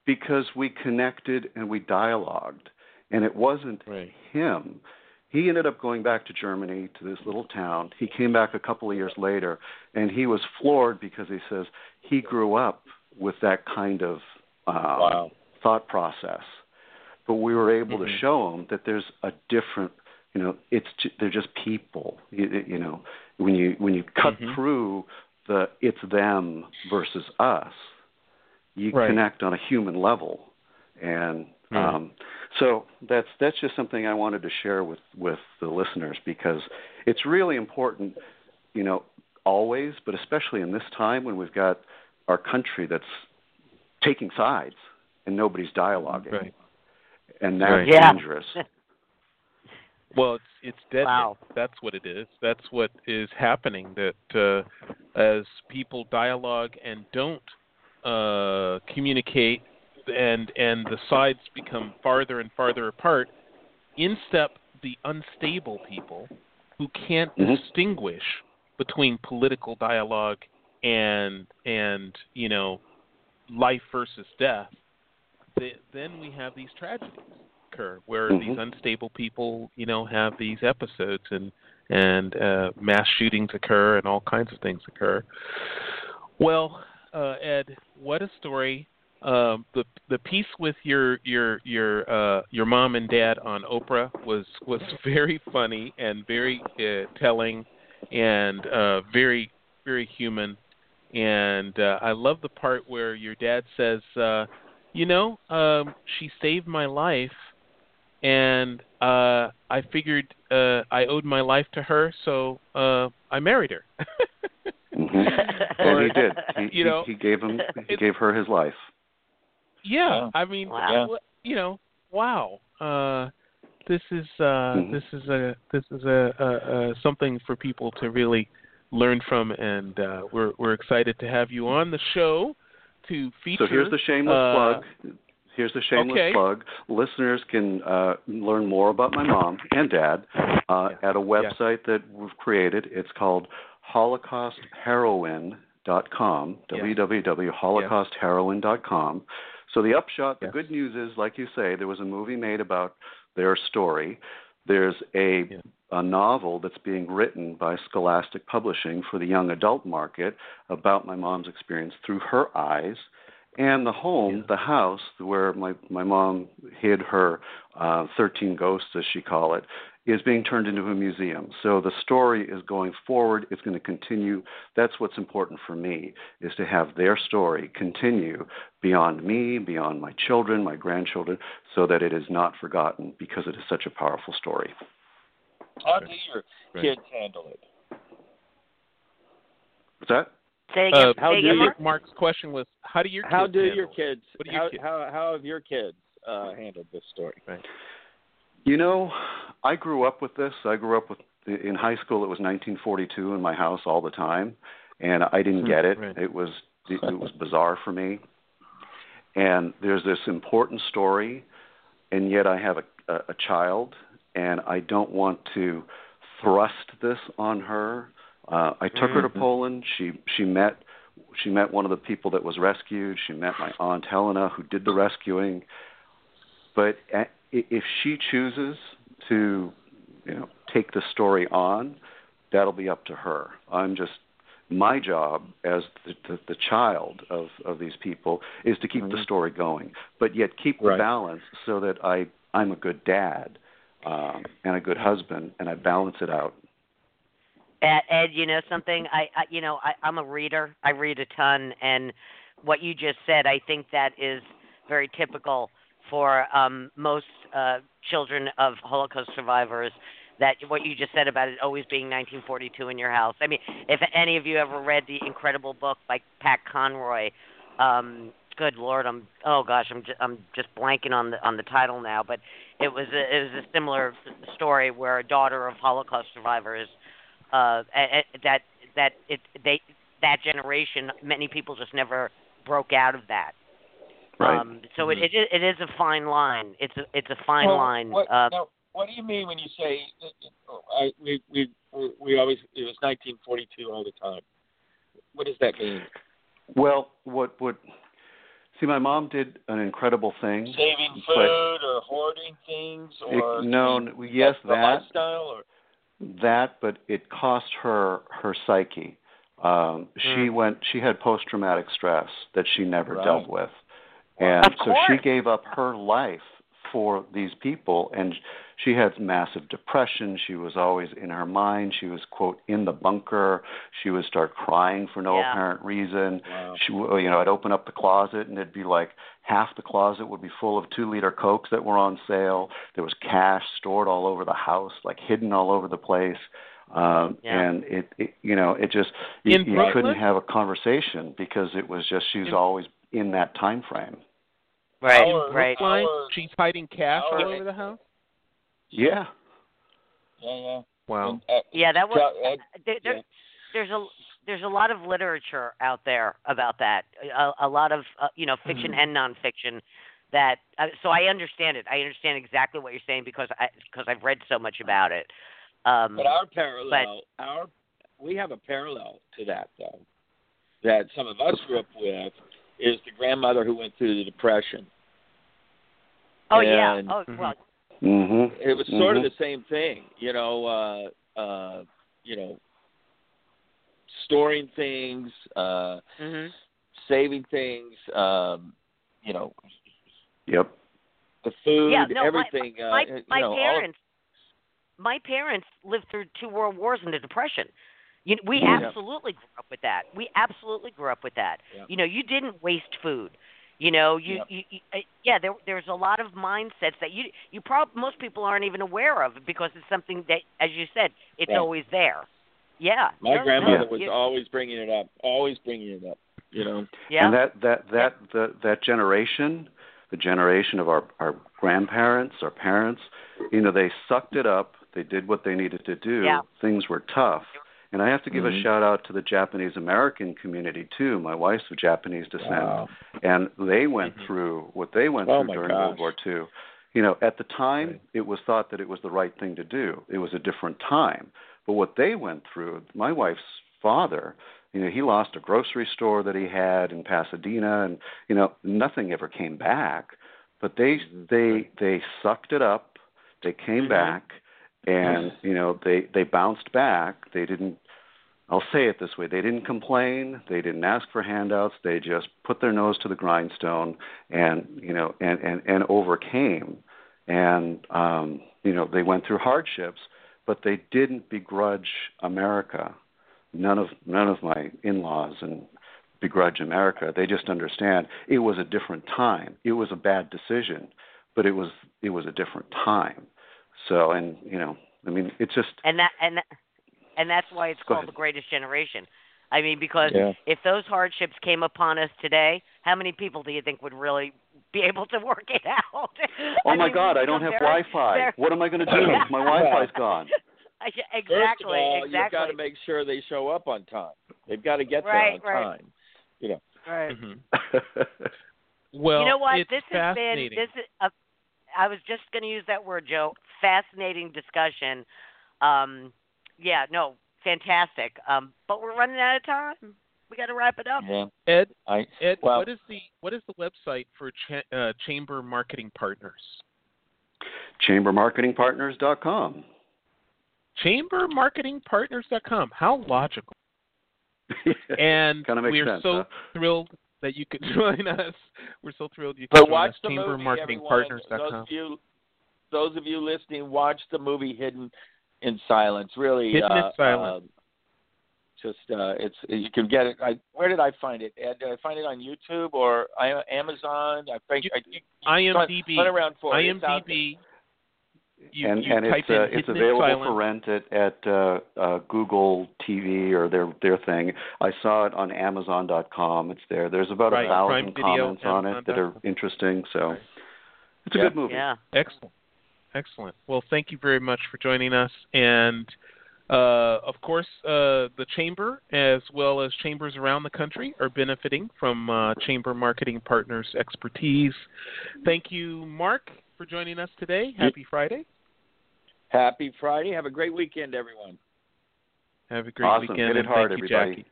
because we connected and we dialogued, and it wasn't right. him. He ended up going back to Germany to this little town. He came back a couple of years later, and he was floored because he says he grew up with that kind of um, wow. thought process. But we were able mm-hmm. to show him that there's a different, you know, it's they're just people. You, you know, when you when you cut mm-hmm. through the it's them versus us, you right. connect on a human level, and mm-hmm. um, so that's that's just something I wanted to share with with the listeners because it's really important, you know, always, but especially in this time when we've got our country that's taking sides and nobody's dialoguing. Right. And that's right. Yeah. [laughs] dangerous. Well, it's it's deadly. Wow. That's what it is. That's what is happening. That uh, as people dialogue and don't uh, communicate, and and the sides become farther and farther apart, in step the unstable people who can't Mhm. distinguish between political dialogue and and you know life versus death. Th- then we have these tragedies occur where Mhm. these unstable people, you know, have these episodes and and uh, mass shootings occur and all kinds of things occur. Well, uh, Ed, what a story! Um, the the piece with your your your uh, your mom and dad on Oprah was was [laughs] very funny and very uh, telling and uh, very very human. And uh, I love the part where your dad says, uh, "You know, um, she saved my life." And uh I figured uh I owed my life to her, so uh I married her. hmm [laughs] And he did. He, You know, he, he gave him he it- gave her his life. yeah, Yeah. I mean, Wow. wh- you know, wow. Uh this is uh Mhm. this is a this is a, a, a something for people to really learn from and uh we're we're excited to have you on the show to feature So here's the shameless uh, plug. Here's the shameless okay. plug. Listeners can uh, learn more about my mom and dad uh, at a website that we've created. It's called holocaustheroine.com, Yeah. www.holocaustheroine.com. So the upshot, the Yes. good news is, like you say, there was a movie made about their story. There's a Yeah. a novel that's being written by Scholastic Publishing for the young adult market about my mom's experience through her eyes. And the home, Yeah. the house where my my mom hid her uh, 13 ghosts, as she call it, is being turned into a museum. So the story is going forward. It's going to continue. That's what's important for me is to have their story continue beyond me, beyond my children, my grandchildren, so that it is not forgotten because it is such a powerful story. How do your kids handle it? What's that? Say again. Uh, How say do again, you- Mark? Mark's question was, how do your How kids do your kids? What do your how, kids- how how have your kids uh, handled this story? You know, I grew up with this. I grew up with in high school. It was 1942 in my house all the time, and I didn't Hmm, get it. right. It was it, it was bizarre for me. And there's this important story, and yet I have a, a, a child, and I don't want to thrust this on her. Uh, I took her to Mhm. Poland. She she met she met one of the people that was rescued. She met my aunt Helena, who did the rescuing. But a- if she chooses to, you know, take the story on, that'll be up to her. I'm just my job as the, the, the child of, of these people is to keep the Mhm. story going, but yet keep the Right. balance so that I I'm a good dad um, and a good husband, and I balance it out. Ed, Ed, you know something? I, I you know, I, I'm a reader. I read a ton, and what you just said, I think that is very typical for um, most uh, children of Holocaust survivors. That what you just said about it always being 1942 in your house. I mean, if any of you ever read the incredible book by Pat Conroy, um, good lord, I'm oh gosh, I'm just, I'm just blanking on the on the title now, but it was a, it was a similar story where a daughter of Holocaust survivors uh, a- a- that that it they that generation, many people just never broke out of that. Right. Um, so it, it it is a fine line. It's a it's a fine Well, line. What, uh, now, what do you mean when you say I, we we we always it was 1942 all the time? What does that mean? Well, what what see, my mom did an incredible thing. Saving food or hoarding things or It- no, yes, that lifestyle or that, but it cost her her psyche. Um, She Mm. went. She had post traumatic stress that she never Right. dealt with, and so she gave up her life for these people, and she had massive depression. She was always in her mind. She was quote in the bunker. She would start crying for no Yeah. apparent reason. Wow. She, you know, I'd open up the closet and it'd be like half the closet would be full of two liter cokes that were on sale. There was cash stored all over the house, like hidden all over the place. Um, Yeah. And it, it, you know, it just you, you couldn't have a conversation because it was just she was In- always in that time frame. right, right. Line, she's hiding cash all over the house. Yeah. Yeah, yeah. Wow. And, uh, Yeah, that was. Chuck, Ed, there, there, yeah. there's a there's a lot of literature out there about that. A, a lot of uh, you know fiction Mm-hmm. and nonfiction. That uh, so I understand it. I understand exactly what you're saying because I because I've read so much about it. Um, But our parallel, our we have a parallel to that though, that some of us grew up with, is the grandmother who went through the depression. oh yeah. and- Oh Mhm. well. Mhm. It was sort of Mhm. the same thing, you know. Uh, uh, you know, storing things, uh, hmm saving things, um, you know, Yep. the food, Yeah, no, my- everything. uh, my you my know, all of- parents my parents lived through two world wars and the depression you, we Yeah. absolutely grew up with that we absolutely grew up with that Yeah. you know you didn't waste food you know you, Yep. you, you uh, yeah there there's a lot of mindsets that you you prob most people aren't even aware of because it's something that as you said it's Right. always there yeah my No, no, grandmother no, was you- always bringing it up, always bringing it up. You know. yeah And that that that the, that generation, the generation of our our grandparents, our parents, you know, they sucked it up. They did what they needed to do. Yeah. Things were tough. And I have to give Mhm. a shout out to the Japanese American community too. My wife's of Japanese descent, Wow. and they went Mhm. through what they went Oh, through during gosh. World War II. You know, at the time, Right. it was thought that it was the right thing to do. It was a different time. But what they went through, my wife's father, you know, he lost a grocery store that he had in Pasadena, and you know, nothing ever came back. But they Mhm. they they sucked it up. They came Mhm. back, and you know, they they bounced back. They didn't. I'll say it this way: they didn't complain. They didn't ask for handouts. They just put their nose to the grindstone, and you know, and and and overcame. And um, you know, they went through hardships, but they didn't begrudge America. None of none of my in-laws and begrudge America. They just understand it was a different time. It was a bad decision, but it was it was a different time. So, and you know, I mean, it's just and that and that, and that's why it's Go called ahead. the greatest generation. I mean, because Yeah. if those hardships came upon us today, how many people do you think would really be able to work it out? [laughs] oh I my mean, God, I don't have very- Wi-Fi. very- What am I going to do? Yeah. [laughs] My Wi-Fi's gone. exactly, First of all, exactly. you've got to make sure they show up on time. They've got to get Right, there on right. time. You know. right. Mhm. [laughs] Well, you know what? it's This has been fascinating. this is. A, I was just going to use that word, Joe. Fascinating discussion. Um, yeah, no, fantastic. Um, but we're running out of time. We got to wrap it up. Yeah. Ed, I Ed, well, what is the what is the website for cha- uh, Chamber Marketing Partners? ChamberMarketingPartners.com. ChamberMarketingPartners.com. How logical. [laughs] And Kinda makes we're sense, so huh? thrilled that you could [laughs] join us. We're so thrilled you could But join watch us. the movie, everyone. ChamberMarketingPartners.com. Those of you, those of you listening, watch the movie Hidden in Silence. Really, Hidden in uh, Silence. uh, just uh, it's you can get it. I, where did I find it? Ed, Did I find it on YouTube or I, Amazon? I think You- I, you, you IMDb. Hunt around for it. IMDb. You, and you and it's uh, it's available Silence. for rent at at uh, uh, Google TV or their their thing. I saw it on Amazon.com. It's there. There's about Right, a thousand Prime Video, comments on it that are interesting. So it's a Yeah. good movie. Yeah. Excellent. Excellent. Well, thank you very much for joining us. And Uh, of course, uh, the chamber, as well as chambers around the country, are benefiting from uh, Chamber Marketing Partners' expertise. Thank you, Mark, for joining us today. Happy Friday. Happy Friday. Have a great weekend, everyone. Have a great awesome. weekend. Hit it and hard, thank you, everybody. Jackie.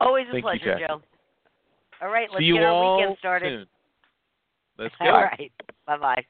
Always a Thank pleasure, Jackie. Joe. All right, let's See you get our all weekend started. soon. Let's [laughs] go. All right. Bye bye.